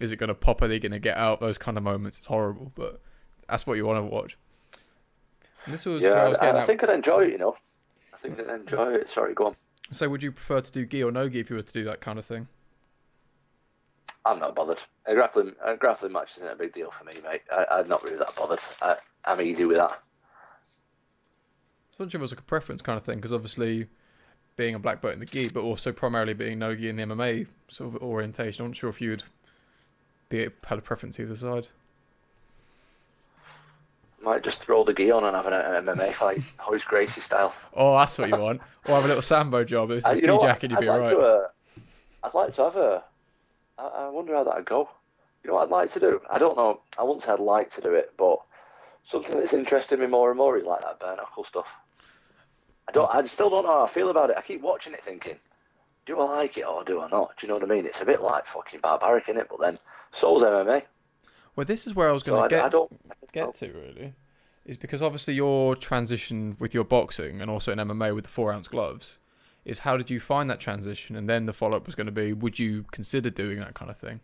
Is it going to pop? Are they going to get out? Those kind of moments. It's horrible, but that's what you want to watch. And this was I Yeah, was I, I think I'd enjoy it. You know, I think I'd enjoy it. Sorry, go on. So, would you prefer to do gi or no gi if you were to do that kind of thing? I'm not bothered. A grappling, a grappling match isn't a big deal for me, mate. I, I'm not really that bothered. I, I'm easy with that. I was wondering if it was like a preference kind of thing because obviously being a black belt in the gi, but also primarily being no gi in the MMA sort of orientation. I'm not sure if you'd be had a preference either side. Might just throw the gi on and have an, an MMA fight, Royce Gracie style. Oh, that's what you want. or have a little sambo job. It's Uh, a gi jacket, you'd I'd be like alright. to. Uh, I'd like to have a. I, I wonder how that'd go. You know what I'd like to do? I don't know. I wouldn't say I'd like to do it, but something that's interested me more and more is like that bare knuckle stuff. I don't. I still don't know how I feel about it. I keep watching it, thinking, do I like it or do I not? Do you know what I mean? It's a bit like fucking barbaric in it, but then so's MMA. Well, this is where I was going to get I don't. I get to really, is because obviously your transition with your boxing and also in MMA with the four ounce gloves, is how did you find that transition? And then the follow up was going to be, would you consider doing that kind of thing?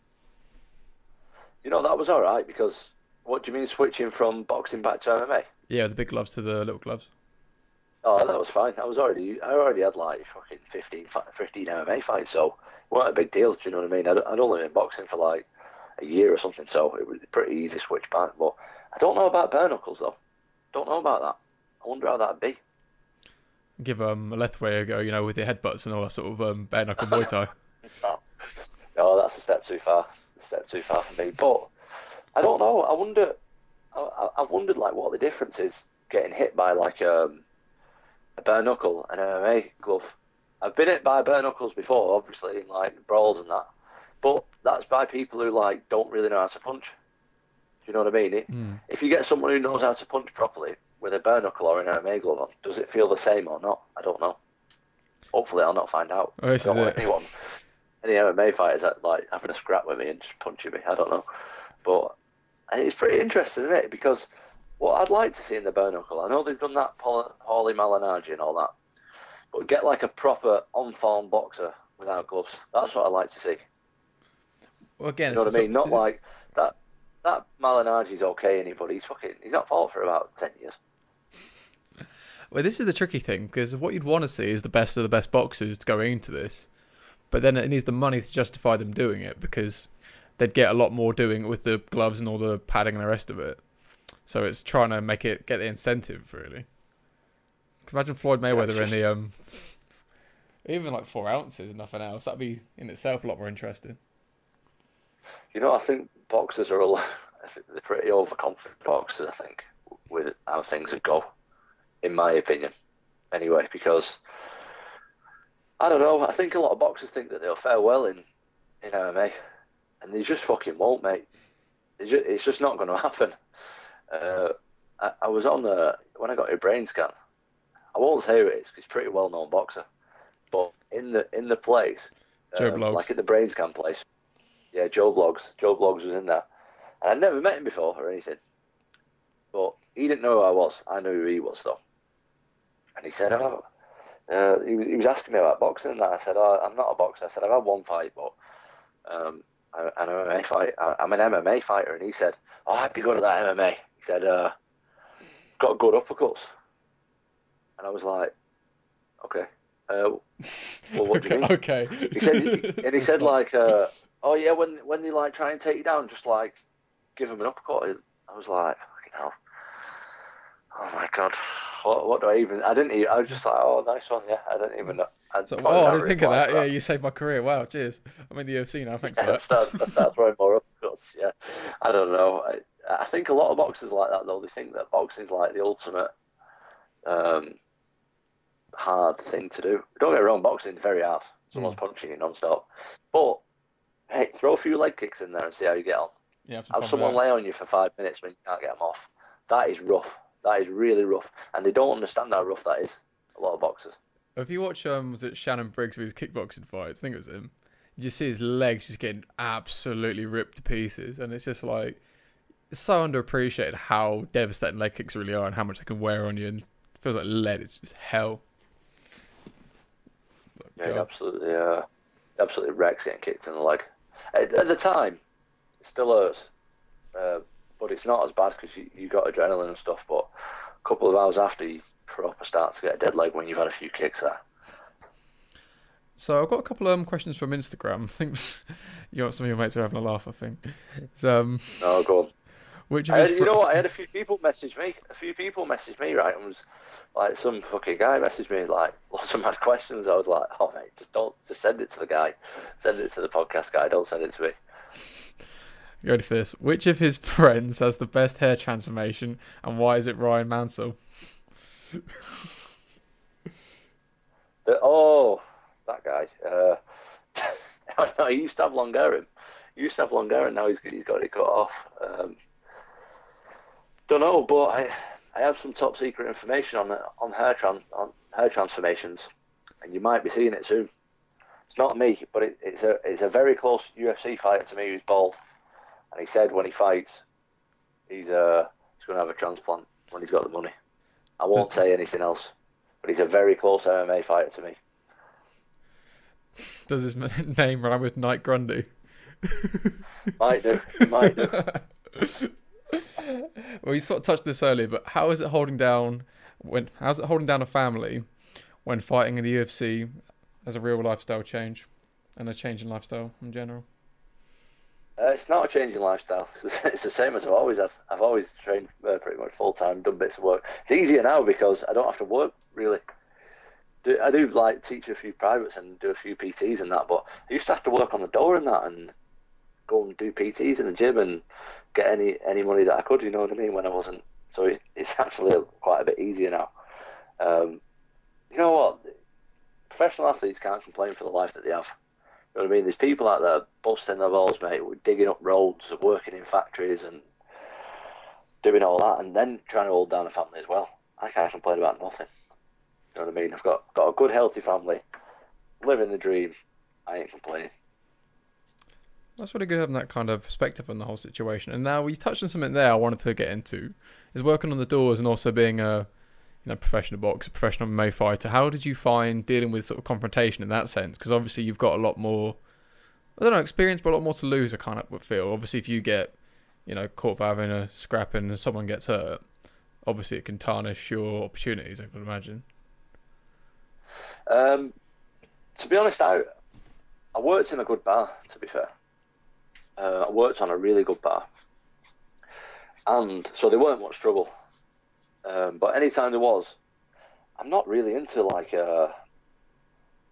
You know that was all right because what do you mean switching from boxing back to MMA? Yeah, the big gloves to the little gloves. Oh, that was fine. I was already, I already had like fucking 15, 15 MMA fights, so it wasn't a big deal. Do you know what I mean? I'd, I'd only been boxing for like a year or something, so it was pretty easy switch back. But I don't know about bare knuckles though. Don't know about that. I wonder how that'd be. Give um, a Lethwei a go, you know, with your headbutts and all that sort of um, bare knuckle Muay Thai. No, that's a step too far. A step too far for me. But I don't know. I wonder. I, I've wondered like what the difference is getting hit by like um, a bare knuckle and an MMA glove. I've been hit by bare knuckles before, obviously in like brawls and that. But that's by people who like don't really know how to punch. Do you know what I mean? It, Mm. If you get someone who knows how to punch properly with a bare knuckle or an MMA glove on, does it feel the same or not? I don't know. Hopefully, I'll not find out. Oh, I don't want it. anyone, any MMA fighters that like having a scrap with me and just punching me. I don't know, but it's pretty interesting, isn't it? Because what I'd like to see in the bare knuckle, I know they've done that Paul- Paulie Malignaggi and all that, but get like a proper on-form boxer without gloves. That's what I'd like to see. Well, again, You know what I mean? Not like that. That Malignaggi's okay, anybody. He's fucking. He's not fought for about ten years. Well, this is the tricky thing because what you'd want to see is the best of the best boxers going into this, but then it needs the money to justify them doing it because they'd get a lot more doing it with the gloves and all the padding and the rest of it. So it's trying to make it get the incentive really. Imagine Floyd Mayweather it's in the um, even like four ounces and nothing else. That'd be in itself a lot more interesting. You know, I think boxers are a lot. I think they're pretty overconfident boxers. I think with how things would go, in my opinion, anyway. Because I don't know. I think a lot of boxers think that they'll fare well in in MMA, and they just fucking won't, mate. It's just, it's just not going to happen. Uh, I, I was on the when I got a brain scan. I won't say who it is 'cause he's a pretty well known boxer, but in the in the place, um, like at the brain scan place, yeah, Joe Blogs. Joe Blogs was in there. And I'd never met him before or anything. But he didn't know who I was. I knew who he was, though. And he said, Oh, uh, he, was- he was asking me about boxing and. I said, Oh, I'm not a boxer. I said, I've had one fight, but um, I, I'm an MMA fight. I, I'm an MMA fighter. And he said, Oh, I'd be good at that MMA. He said, uh, Got good uppercuts. And I was like, Okay. Uh, well, what do you mean? okay. He said, and he said like, uh, "Oh yeah, when when they like try and take you down, just like give them an uppercut." I was like, "Fucking hell! Oh my god! What what do I even? I didn't. Even, I was just like, "Oh, nice one, yeah." I didn't even know. I So, oh, I didn't think of that. Yeah, you saved my career. Wow, cheers. I'm in the UFC now. Thanks for Yeah, I that. start, I start throwing more uppercuts. Yeah, I don't know. I, I think a lot of boxers like that though. They think that boxing is like the ultimate um, hard thing to do. Don't get me wrong, boxing is very hard. Someone's punching you non-stop. But hey, throw a few leg kicks in there and see how you get on. Yeah, have, Have someone lay on you for five minutes when you can't get them off. That is rough. That is really rough, and they don't understand how rough that is. A lot of boxers. If you watch, um, was it Shannon Briggs with his kickboxing fights? I think it was him. You just see his legs just getting absolutely ripped to pieces, and it's just like it's so underappreciated how devastating leg kicks really are and how much they can wear on you. And it feels like lead. It's just hell. Yeah, absolutely, uh, absolutely wrecks getting kicked in the leg. At, at the time, it still hurts, uh, but it's not as bad because you, you got adrenaline and stuff. But a couple of hours after, you proper start to get a dead leg when you've had a few kicks there. So I've got a couple of um, questions from Instagram. I think you got some of your mates are having a laugh. I think. So, um, No, go on. Which of I had, you know what? I had a few people message me. A few people message me, right? And was like, some fucking guy messaged me like lots of mad questions. I was like, oh mate, just don't, just send it to the guy, send it to the podcast guy. Don't send it to me. You ready for this? Which of his friends has the best hair transformation, and why is it Ryan Mansell? The, oh, that guy. Uh, no, he used to have long hair. Him. He used to have long hair, and now he's he's got it cut off. Um, don't know, but I I have some top secret information on on hair tran on hair transformations, and you might be seeing it soon. It's not me, but it, it's a it's a very close UFC fighter to me who's bald, and he said when he fights, he's uh he's going to have a transplant when he's got the money. I won't say anything else, but he's a very close MMA fighter to me. Does his name rhyme with Night Grundy? might do, might do. well, you sort of touched this earlier, but how is it holding down when? How's it holding down a family when fighting in the UFC as a real lifestyle change and a change in lifestyle in general? Uh, it's not a change in lifestyle. It's the same as I've always had. I've always trained uh, pretty much full time, done bits of work. It's easier now because I don't have to work really. Do, I do like teach a few privates and do a few PTs and that, but I used to have to work on the door and that and go and do PTs in the gym and get any any money that I could. You know what I mean? When I wasn't, so it, it's actually quite a bit easier now. Um, you know what? Professional athletes can't complain for the life that they have. You know what I mean? There's people out there busting their balls, mate, digging up roads, and working in factories, and doing all that, and then trying to hold down a family as well. I can't complain about nothing. You know what I mean? I've got got a good, healthy family, living the dream. I ain't complaining. That's really good having that kind of perspective on the whole situation. And now you touched on something there I wanted to get into is working on the doors and also being a you know professional boxer, professional MMA fighter. How did you find dealing with sort of confrontation in that sense? Because obviously you've got a lot more, I don't know, experience, but a lot more to lose. I kind of feel. Obviously, if you get you know caught for having a scrap and someone gets hurt, obviously it can tarnish your opportunities. I could imagine. Um, to be honest, I I worked in a good bar. To be fair, uh, I worked on a really good bar, and so there weren't much trouble. Um, but anytime there was, I'm not really into like uh,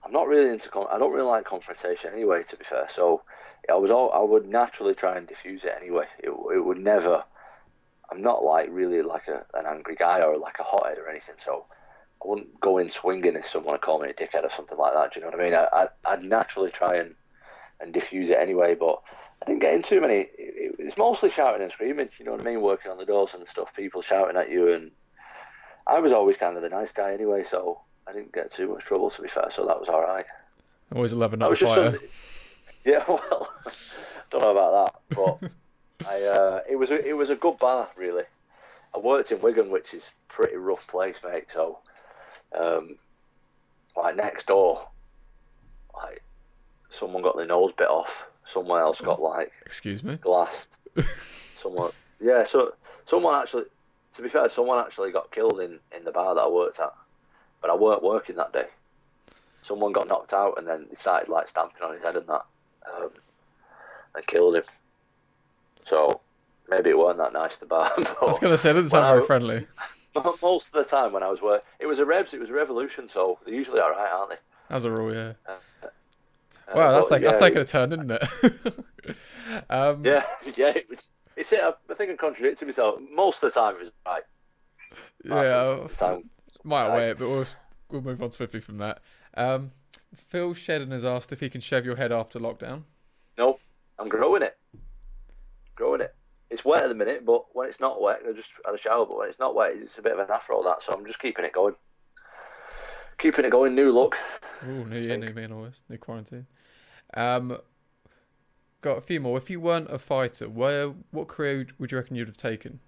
I'm not really into con- I don't really like confrontation anyway. To be fair, so I was all I would naturally try and diffuse it anyway. It, it would never. I'm not like really like a, an angry guy or like a hothead or anything. So I wouldn't go in swinging if someone called me a dickhead or something like that. Do you know what I mean? I, I, I'd naturally try and, and diffuse it anyway, but I didn't get in too many. It, it's mostly shouting and screaming. You know what I mean? Working on the doors and stuff, people shouting at you, and I was always kind of the nice guy anyway, so I didn't get too much trouble to be fair. So that was all right. Always a level up fighter. Yeah, well, don't know about that, but I uh, it was a, it was a good bar really. I worked in Wigan, which is a pretty rough place, mate. So, um, like next door, like someone got their nose bit off. Someone else got like excuse me glassed. someone, yeah. So someone actually, to be fair, someone actually got killed in in the bar that I worked at, but I weren't working that day. Someone got knocked out, and then he started like stamping on his head and that, um, and killed him. So maybe it weren't that nice the bar. I was gonna say it doesn't sound very I, friendly. Most of the time when I was working, it was a Revs, it was a Revolution, so they're usually all right, aren't they? As a rule, yeah. Uh, uh, wow, that's like yeah, that's taking a turn, isn't it? um, yeah, yeah. It was. It's it. I think I contradicted myself. Most of the time, it was right. Yeah, time, might right. wait, but we'll we'll move on swiftly from that. Um, Phil Shedden has asked if he can shave your head after lockdown. Nope, I'm growing it. Growing it it's wet at the minute, but when it's not wet, I just had a shower. But when it's not wet, it's a bit of an afro all that. So I'm just keeping it going. Keeping it going. New look. Ooh, new year, new me, and all this. New quarantine. Um, got a few more. If you weren't a fighter, where what career would you reckon you'd have taken?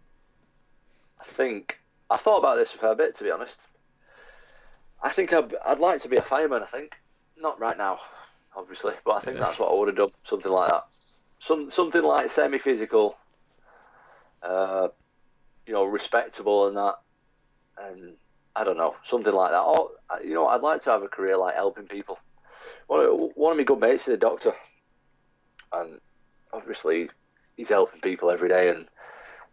I think I thought about this a fair bit, to be honest. I think I'd, I'd like to be a fireman. I think not right now, obviously, but I think yeah. that's what I would have done. Something like that. Some something like semi-physical uh, you know, respectable and that, and I don't know, something like that. Or you know, I'd like to have a career like helping people. One of, one of my good mates is a doctor, and obviously he's helping people every day and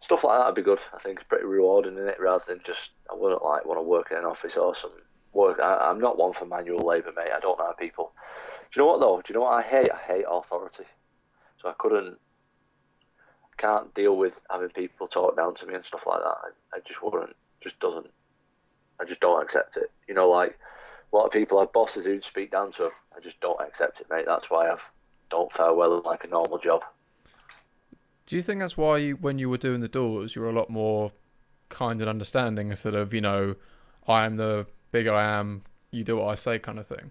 stuff like that would be good. I think it's pretty rewarding in it rather than just I wouldn't like want to work in an office or some work. I, am not one for manual labour, mate. I don't know people. Do you know what though? Do you know what I hate? I hate authority. So I couldn't can't deal with having people talk down to me and stuff like that. I, I just wouldn't, just doesn't, I just don't accept it. You know, like a lot of people have bosses who speak down to them. I just don't accept it, mate. That's why I don't fare well in like a normal job. Do you think that's why you, when you were doing the doors, you were a lot more kind and understanding instead of you know, I am the big I am, you do what I say kind of thing?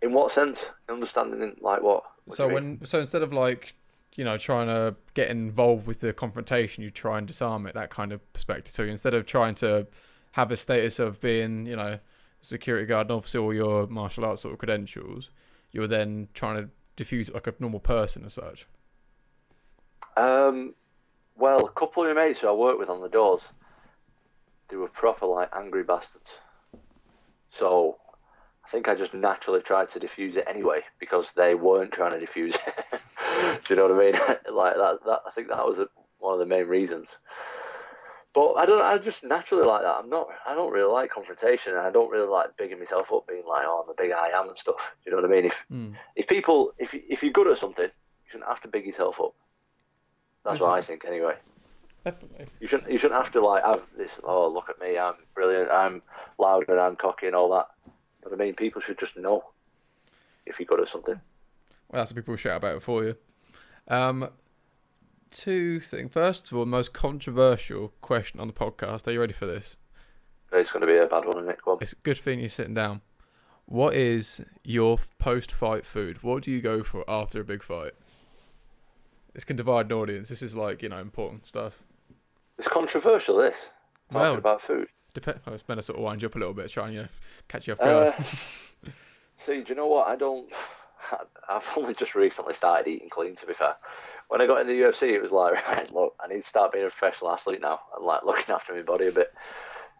In what sense? Understanding in like what? What so you mean? when so instead of like you know trying to get involved with the confrontation, you try and disarm it. That kind of perspective. So instead of trying to have a status of being you know security guard and obviously all your martial arts sort of credentials, you're then trying to diffuse like a normal person as such. Um, well, a couple of my mates who I work with on the doors, they were proper like angry bastards. So I think I just naturally tried to diffuse it anyway because they weren't trying to diffuse it. Do you know what I mean? like that, that. I think that was a, one of the main reasons. But I don't. I just naturally like that. I'm not. I don't really like confrontation. and I don't really like bigging myself up, being like, "Oh, I'm the big I am" and stuff. Do you know what I mean? If Mm. if people, if if you're good at something, you shouldn't have to big yourself up. That's what I think, anyway. Definitely. You shouldn't. You shouldn't have to like have this. Oh, look at me! I'm brilliant. I'm loud and I'm cocky and all that. But I mean, people should just know if you're good at something. Well, that's what people shout about it for you. Um, two things. First of all, most controversial question on the podcast. Are you ready for this? It's going to be a bad one, isn't it? Go on. It's a good thing you're sitting down. What is your post-fight food? What do you go for after a big fight? This can divide an audience. This is like you know important stuff. It's controversial. This talking Well, about food. Dep- I was meant to sort of wind you up a little bit, trying to you know catch you off guard. Uh, see, do you know what? I don't. I've only just recently started eating clean. To be fair, when I got in the UFC, it was like, right, look, I need to start being a professional athlete now and like looking after my body a bit.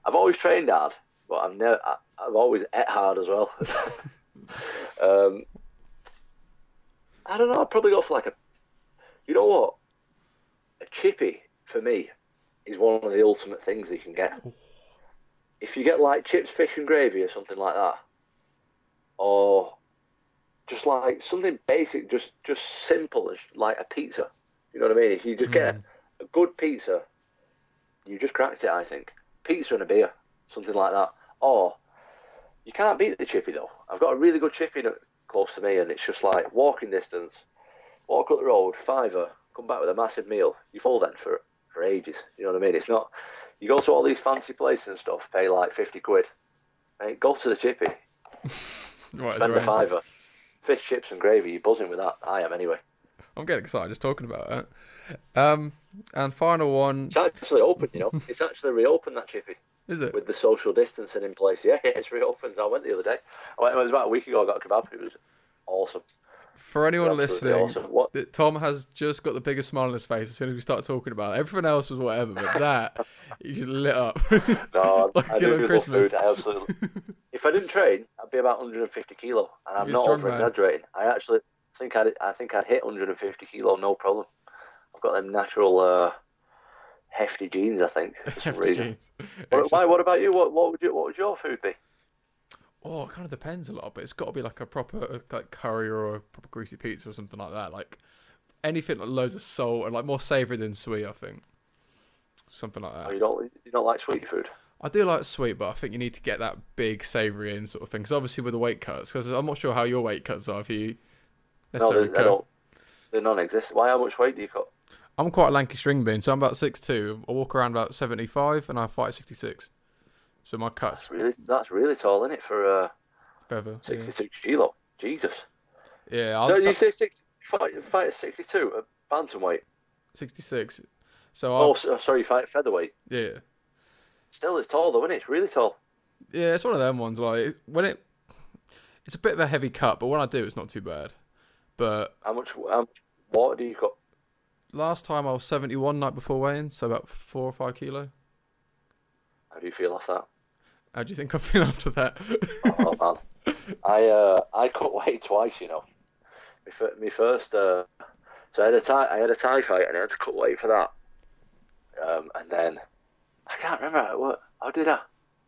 I've always trained hard, but I've never. I've always ate hard as well. um, I don't know. I'd probably go for like a. You know what? A chippy for me is one of the ultimate things you can get. If you get like chips, fish, and gravy or something like that, or just like something basic, just just simple as like a pizza. You know what I mean? If you just get Mm. a good pizza, you just cracked it. I think pizza and a beer, something like that. Or you can't beat the chippy though. I've got a really good chippy close to me, and it's just like walking distance. Walk up the road, fiver, come back with a massive meal. You fall then for for ages. You know what I mean? It's not. You go to all these fancy places and stuff, pay like fifty quid. Mate, go to the chippy, Right, is spend a fiver, fish chips and gravy. You're buzzing with that. I am anyway. I'm getting excited just talking about it. Um, and final one It's actually open, you know. It's actually reopened that chippy is it? with the social distancing in place. Yeah, it's reopened. I went the other day. I went, it was about a week ago. I got a kebab. It was awesome. For anyone Absolutely listening, awesome. What? Tom has just got the biggest smile on his face as soon as we start talking about it. Everything else was whatever, but that he just lit up. No, Like I do Christmas. food. I absolutely. if I didn't train, I'd be about 150 kilo, and I'm You're not over exaggerating. I actually think I'd, I think I'd hit 150 kilo, no problem. I've got them natural uh, hefty genes. I think for some reason. Jeans. What, why, what about you? What, what would you? What would your food be? Oh, it kind of depends a lot, but it's got to be like a proper uh, like curry or a proper greasy pizza or something like that. Like anything like loads of salt and like more savoury than sweet. I think something like Oh, that. you don't you don't like sweet food? I do like sweet, but I think you need to get that big savoury in sort of thing. Because obviously with the weight cuts, because I'm not sure how your weight cuts are. If you No, necessarily they, they cut. don't. They're non-existent. Why? How much weight do you cut? I'm quite a lanky string bean, so I'm about six two. I walk around about 75, and I fight 66. So my cuts That's really that's really tall, isn't it, for uh, feather. Yeah, kilo? Jesus. yeah I'll, so you say 60, fight, fight at 62 at bantamweight? 66. So Oh, I'll, so, sorry, fight featherweight. yeah, Still, it's tall though, isn't it? It's really tall. yeah, it's one of them ones. Like when it, it's a bit of a heavy cut, but when I do, it's not too bad. But How much, how much water do you cut? last time I was 71 night before weighing, so about four or five kilo. How do you feel after that? How do you think I feel after that? Oh man, I uh, I cut weight twice. You know, my, my first. Uh, so I had a tie. I had a tie fight, and I had to cut weight for that. Um, and then I can't remember what. How did I?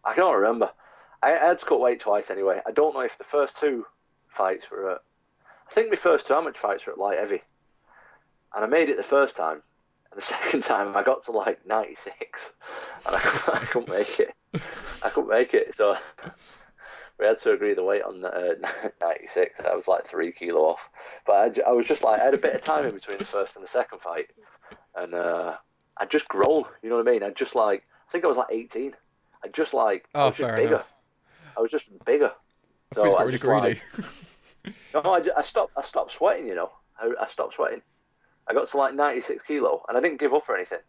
I can't remember. I, I had to cut weight twice anyway. I don't know if the first two fights were at. I think my first two amateur fights were at light heavy, and I made it the first time. And the second time, I got to like ninety six, and I, I couldn't make it. I couldn't make it. So we had to agree the weight on uh, 96. I was like three kilo off, but I, I, was just like I had a bit of time in between the first and the second fight, and uh, I just grown. You know what I mean? I just like I think I was like 18. I just like oh, I was just bigger. Enough. I was just bigger. I so I really greedy. Like, no, I, I stopped. I stopped sweating. You know, I, I stopped sweating. I got to like 96 kilo, and I didn't give up or anything.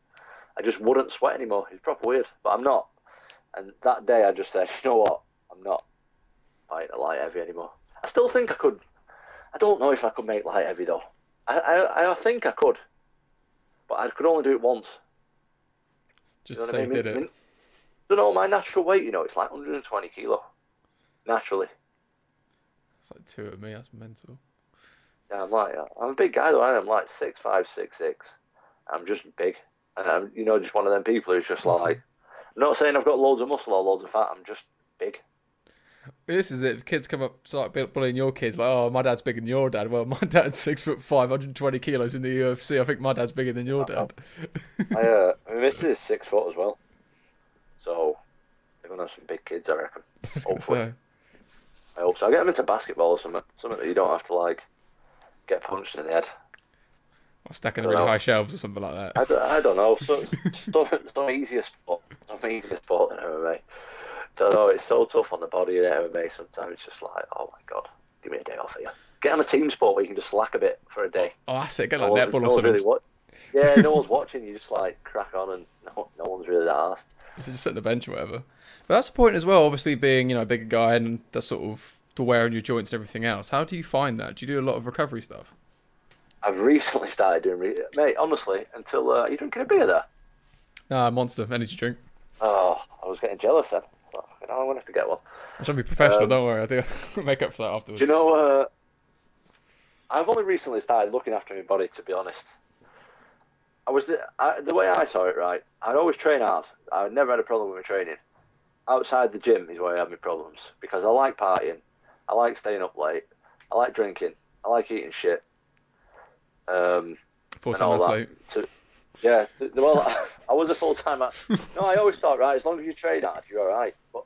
I just wouldn't sweat anymore. It's proper weird, but I'm not. And that day, I just said, you know what? I'm not fighting a light heavy anymore. I still think I could. I don't know if I could make light heavy though. I I, I think I could, but I could only do it once. Just you know say I mean? did it. I mean, don't know my natural weight. You know, it's like 120 kilo, naturally. It's like two of me. That's mental. Yeah, I'm like I'm a big guy though. I am like six five, six six. I'm just big, and I'm you know just one of them people who's just like. I'm not saying I've got loads of muscle or loads of fat. I'm just big. This is it. If kids come up, start bullying your kids, like, "Oh, my dad's bigger than your dad." Well, my dad's six foot five, 120 kilos in the UFC. I think my dad's bigger than your dad. I, uh, I mean, this is six foot as well, so they're gonna have some big kids, I reckon. I Hopefully. I hope so. I'll get them into basketball or something, something that you don't have to like get punched in the head. Or stacking really know. high shelves or something like that. I don't, I don't know. So, some, some easier sport, some easier sport than MMA. Don't know. It's so tough on the body in MMA. Sometimes it's just like, oh my god, give me a day off here. Get on a team sport where you can just slack a bit for a day. Oh, that's it. Get like no netball or something. Really yeah, no one's watching. You just like crack on, and no, no one's really that asked. So just sit on the bench or whatever. But that's the point as well. Obviously, being you know a bigger guy and the sort of the wear on your joints and everything else. How do you find that? Do you do a lot of recovery stuff? I've recently started doing, re- mate. Honestly, until uh, you drinking a beer there? Ah, uh, Monster energy drink. Oh, I was getting jealous then. I'm gonna have to get one. I should be professional. Um, don't worry, I'll do make up for that afterwards. Do you know? Uh, I've only recently started looking after my body. To be honest, I was I, the way I saw it. Right, I'd always train hard. I never had a problem with my training. Outside the gym is where I had my problems because I like partying, I like staying up late, I like drinking, I like eating shit. Um, Four time athlete. To, yeah, well, I was a full time. No, I always thought right, as long as you train hard, you're all right. But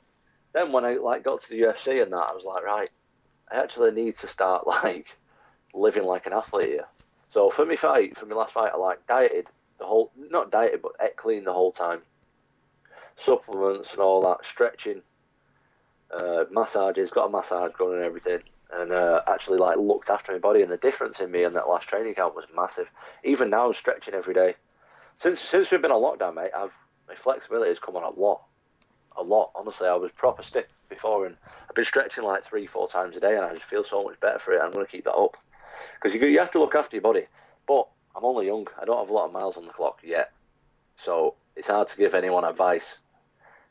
then when I like got to the UFC and that, I was like, right, I actually need to start like living like an athlete here. So for my fight, for my last fight, I like dieted the whole, not dieted, but ate clean the whole time. Supplements and all that, stretching, uh, massages, got a massage going and everything and uh, actually like looked after my body. And the difference in me in that last training camp was massive. Even now, I'm stretching every day. Since since we've been on lockdown, mate, I've my flexibility has come on a lot, a lot. Honestly, I was proper stiff before, and I've been stretching like three, four times a day, and I just feel so much better for it. I'm going to keep that up because you you have to look after your body. But I'm only young. I don't have a lot of miles on the clock yet, so it's hard to give anyone advice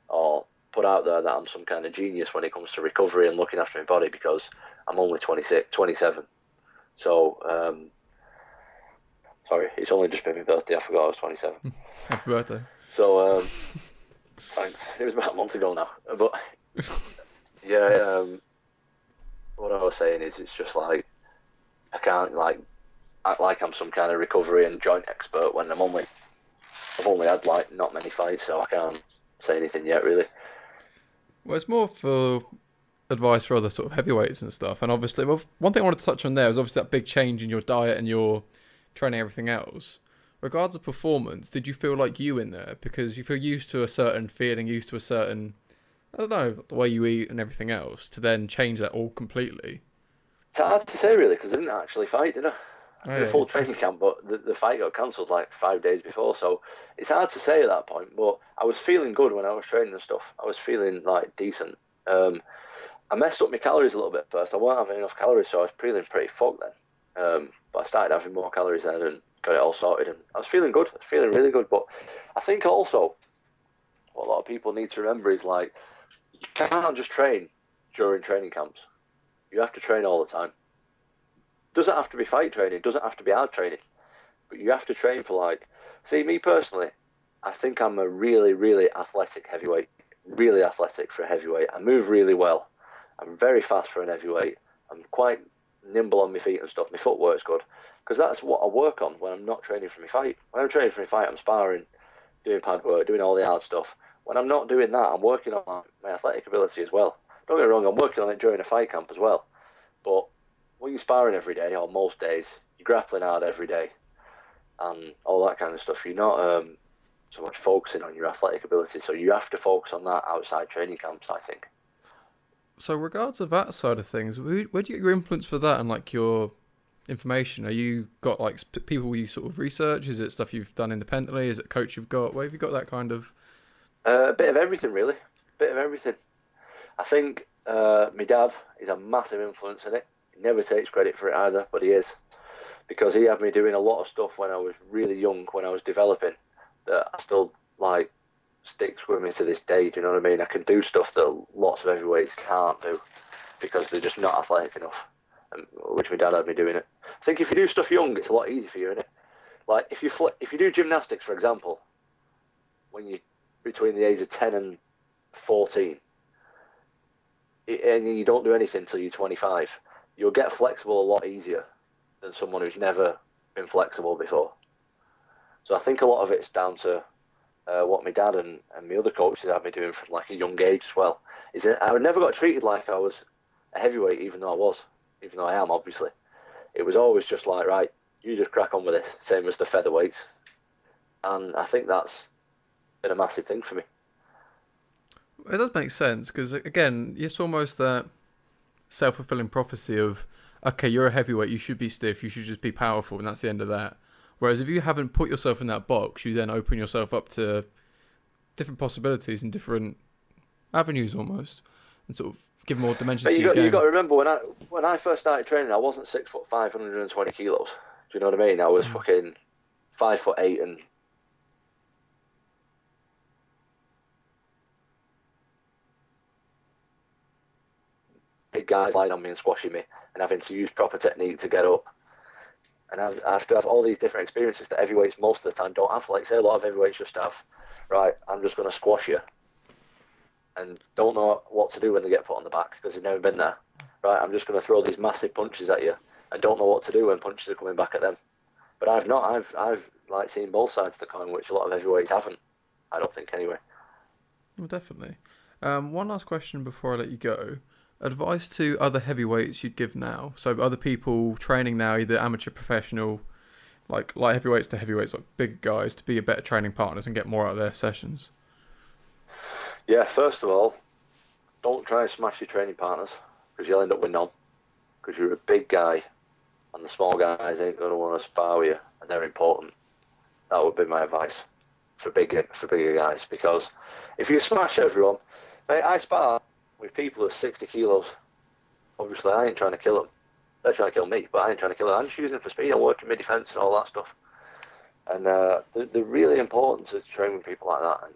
or put out there that I'm some kind of genius when it comes to recovery and looking after my body because I'm only 26, 27. So, um, sorry, it's only just been my birthday. I forgot I was 27. Happy birthday. So, um, thanks. It was about a month ago now. But, yeah, um, what I was saying is it's just like, I can't, like, act like I'm some kind of recovery and joint expert when I'm only, I've only had, like, not many fights, so I can't say anything yet, really. Well, it's more for advice for other sort of heavyweights and stuff. And obviously, well, one thing I wanted to touch on there is obviously that big change in your diet and your training, everything else. Regards to performance, did you feel like you in there because you feel used to a certain feeling, used to a certain, I don't know, the way you eat and everything else, to then change that all completely? It's hard to say really because I didn't actually fight, did I? Oh, yeah. the full training camp, but the, the fight got cancelled like five days before, so it's hard to say at that point. But I was feeling good when I was training and stuff. I was feeling like decent. Um, I messed up my calories a little bit first. I wasn't having enough calories, so I was feeling pretty fucked then. Um, but I started having more calories then and got it all sorted, and I was feeling good. I was feeling really good. But I think also what a lot of people need to remember is like you can't just train during training camps. You have to train all the time doesn't have to be fight training, doesn't have to be hard training, but you have to train for like. See, me personally, I think I'm a really, really athletic heavyweight. Really athletic for a heavyweight. I move really well. I'm very fast for an heavyweight. I'm quite nimble on my feet and stuff. My footwork's good because that's what I work on when I'm not training for my fight. When I'm training for my fight, I'm sparring, doing pad work, doing all the hard stuff. When I'm not doing that, I'm working on my athletic ability as well don't get me wrong, I'm working on it during a fight camp as well. But when you're sparring every day, or most days, you're grappling hard every day, and all that kind of stuff. You're not um, so much focusing on your athletic ability, so you have to focus on that outside training camps. I think. So, regards to that side of things, where, where do you get your influence for that and like your information? Are you got like sp- people you sort of research? Is it stuff you've done independently? Is it coach you've got? Where have you got that kind of? Uh, a bit of everything, really. A bit of everything. I think uh, my dad is a massive influence in it. He never takes credit for it either, but he is because he had me doing a lot of stuff when I was really young, when I was developing, that I still like sticks with me to this day. Do you know what I mean? I can do stuff that lots of heavyweights can't do because they're just not athletic enough. And, which my dad had me doing it. I think if you do stuff young, it's a lot easier for you, isn't it? Like if you if you do gymnastics, for example, when you between the age of ten and fourteen, and you don't do anything until you're 25, you'll get flexible a lot easier than someone who's never been flexible before. So I think a lot of it's down to uh, what my dad and, and my other coaches had me doing from like a young age as well. Is that I never got treated like I was a heavyweight, even though I was, even though I am obviously. It was always just like, right, you just crack on with this, same as the featherweights, and I think that's been a massive thing for me. It does make sense because again, it's almost that self-fulfilling prophecy of okay, you're a heavyweight, you should be stiff, you should just be powerful, and that's the end of that. Whereas if you haven't put yourself in that box, you then open yourself up to different possibilities and different avenues almost, and sort of give more dimensions But to you your got, you got to remember when I when I first started training, I wasn't six foot five hundred and twenty kilos. Do you know what I mean? I was Mm. fucking five foot eight and big guys lying on me and squashing me and having to use proper technique to get up. And I've, I have to have all these different experiences that heavyweights most of the time don't have. Like say a lot of heavyweights just have, right, I'm just going to squash you, and don't know what to do when they get put on the back because they've never been there. Right, I'm just going to throw these massive punches at you, and don't know what to do when punches are coming back at them. But I've not. I've I've like seen both sides of the coin, which a lot of heavyweights haven't. I don't think anyway. Well, definitely. Um, one last question before I let you go. Advice to other heavyweights you'd give now. So other people training now, either amateur, professional, like light heavyweights to heavyweights, like bigger guys, to be a better training partners and get more out of their sessions. Yeah, first of all, don't try and smash your training partners because you'll end up with none. Because you're a big guy, and the small guys ain't going to want to spar with you, and they're important. That would be my advice for bigger for bigger guys. Because if you smash everyone, mate, I spar with people who are 60 kilos. Obviously, I ain't trying to kill them. They're trying to kill me, but I ain't trying to kill them. I'm just using them for speed. I'm working mid defence and all that stuff. And uh, they're, they're really important to training people like that. And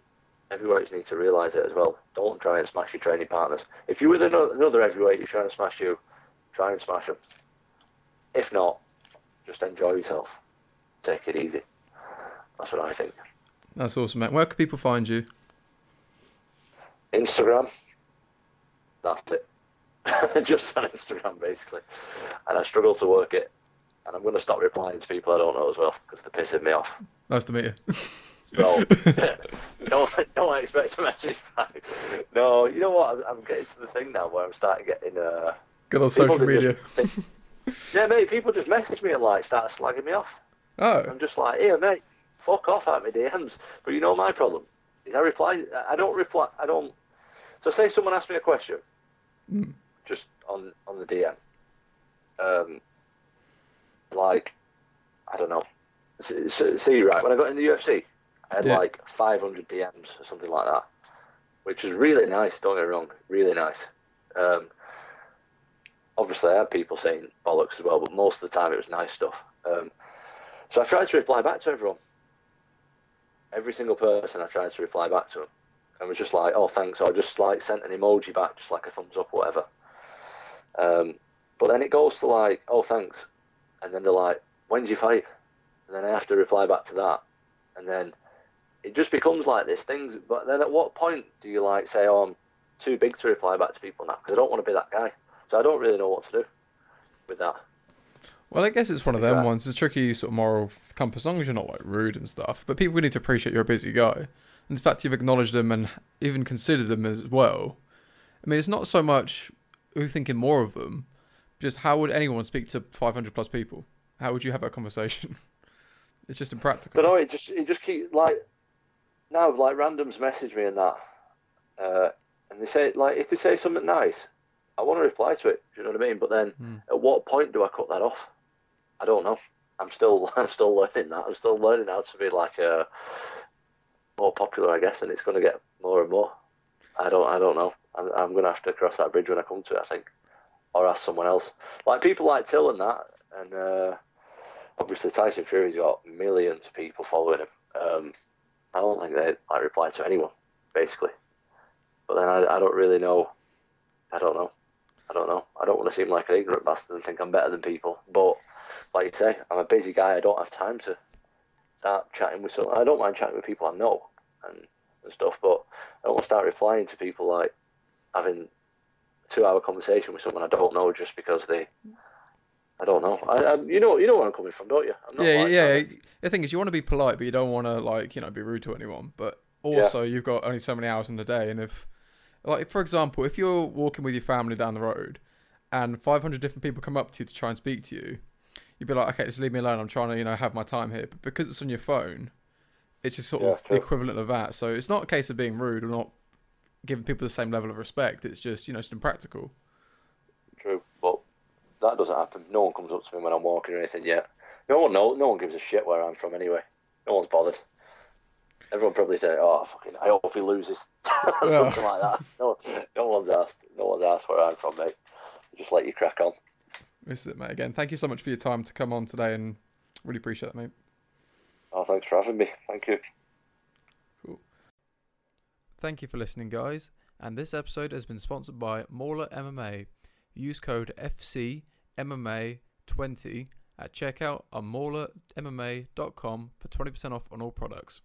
heavyweights need to realise it as well. Don't try and smash your training partners. If you're with another, another heavyweight who's trying to smash you, try and smash them. If not, just enjoy yourself. Take it easy. That's what I think. That's awesome, mate. Where can people find you? Instagram. That's it. just on Instagram, basically. And I struggle to work it. And I'm going to stop replying to people I don't know as well because they're pissing me off. Nice to meet you. So don't don't expect a message back. No, you know what? I'm, I'm getting to the thing now where I'm starting getting. Uh, Good on social media. just yeah, mate. People just message me and like start slagging me off. Oh, I'm just like, here, mate, fuck off out my DMs. But you know my problem is I reply. I don't reply. I don't. So say someone asks me a question, Mm. just on on the DM. Um, like, I don't know. See, see- see, right when I got in the UFC, I had Yeah. like 500 DMs or something like that, which was really nice. Don't get me wrong, really nice. Um, obviously, I had people saying bollocks as well, but most of the time it was nice stuff. Um, so I tried to reply back to everyone. Every single person I tried to reply back to them. And was just like, oh, thanks. I just like sent an emoji back, just like a thumbs up or whatever. Um, but then it goes to like, oh, thanks. And then they're like, when's your fight? And then I have to reply back to that. And then it just becomes like this thing. But then at what point do you like say, oh, I'm too big to reply back to people now? Because I don't want to be that guy. So I don't really know what to do with that. well, I guess it's one of them Exactly. ones. It's tricky sort of moral compass, as long as you're not like rude and stuff. But people need to appreciate you're a busy guy. And the fact you've acknowledged them and even considered them as well I mean, it's not so much who thinking more of them, just how would anyone speak to 500 plus people? How would you have that conversation? it's just impractical. But no, it just it just keep like now like randoms message me and that, uh, and they say like if they say something nice, I want to reply to it. Do you know what I mean? But then Hmm. at what point do I cut that off? I don't know. I'm still I'm still learning that. I'm still learning how to be like uh, more popular, I guess, and it's going to get more and more. I don't I don't know. I'm, I'm going to have to cross that bridge when I come to it. I think, or ask someone else. Like people like Till and that, and uh, obviously Tyson Fury's got millions of people following him. Um, I don't think they reply to anyone, basically. But then I, I don't really know. I don't know. I don't know. I don't want to seem like an ignorant bastard and think I'm better than people. But like you say, I'm a busy guy. I don't have time to start chatting with someone. I don't mind chatting with people I know and, and stuff, but I don't want to start replying to people like having a two-hour conversation with someone I don't know just because they. I don't know. I, I, you know, you know where I'm coming from, don't you? I'm not yeah, yeah. trying The thing is, you want to be polite, but you don't want to like you know be rude to anyone. But also, you've got only so many hours in the day, and if like for example, if you're walking with your family down the road, and 500 different people come up to you to try and speak to you, you'd be like, okay, just leave me alone. I'm trying to you know have my time here. But because it's on your phone, it's just sort Yeah, of the equivalent of that. So it's not a case of being rude or not giving people the same level of respect. It's just you know it's impractical. True, but that doesn't happen. No one comes up to me when I'm walking or anything yet. No one, no, no one gives a shit where I'm from anyway. No one's bothered. Everyone probably say, "Oh, fucking, I hope he loses," something like that. No, no one's asked. No one's asked where I'm from, mate. Just let you crack on. This is it, mate. Again, thank you so much for your time to come on today, and really appreciate that, mate. Oh, thanks for having me. Thank you. Cool. Thank you for listening, guys. And this episode has been sponsored by Mauler MMA. Use code FCMMA20 at checkout on maulermma.com for 20% off on all products.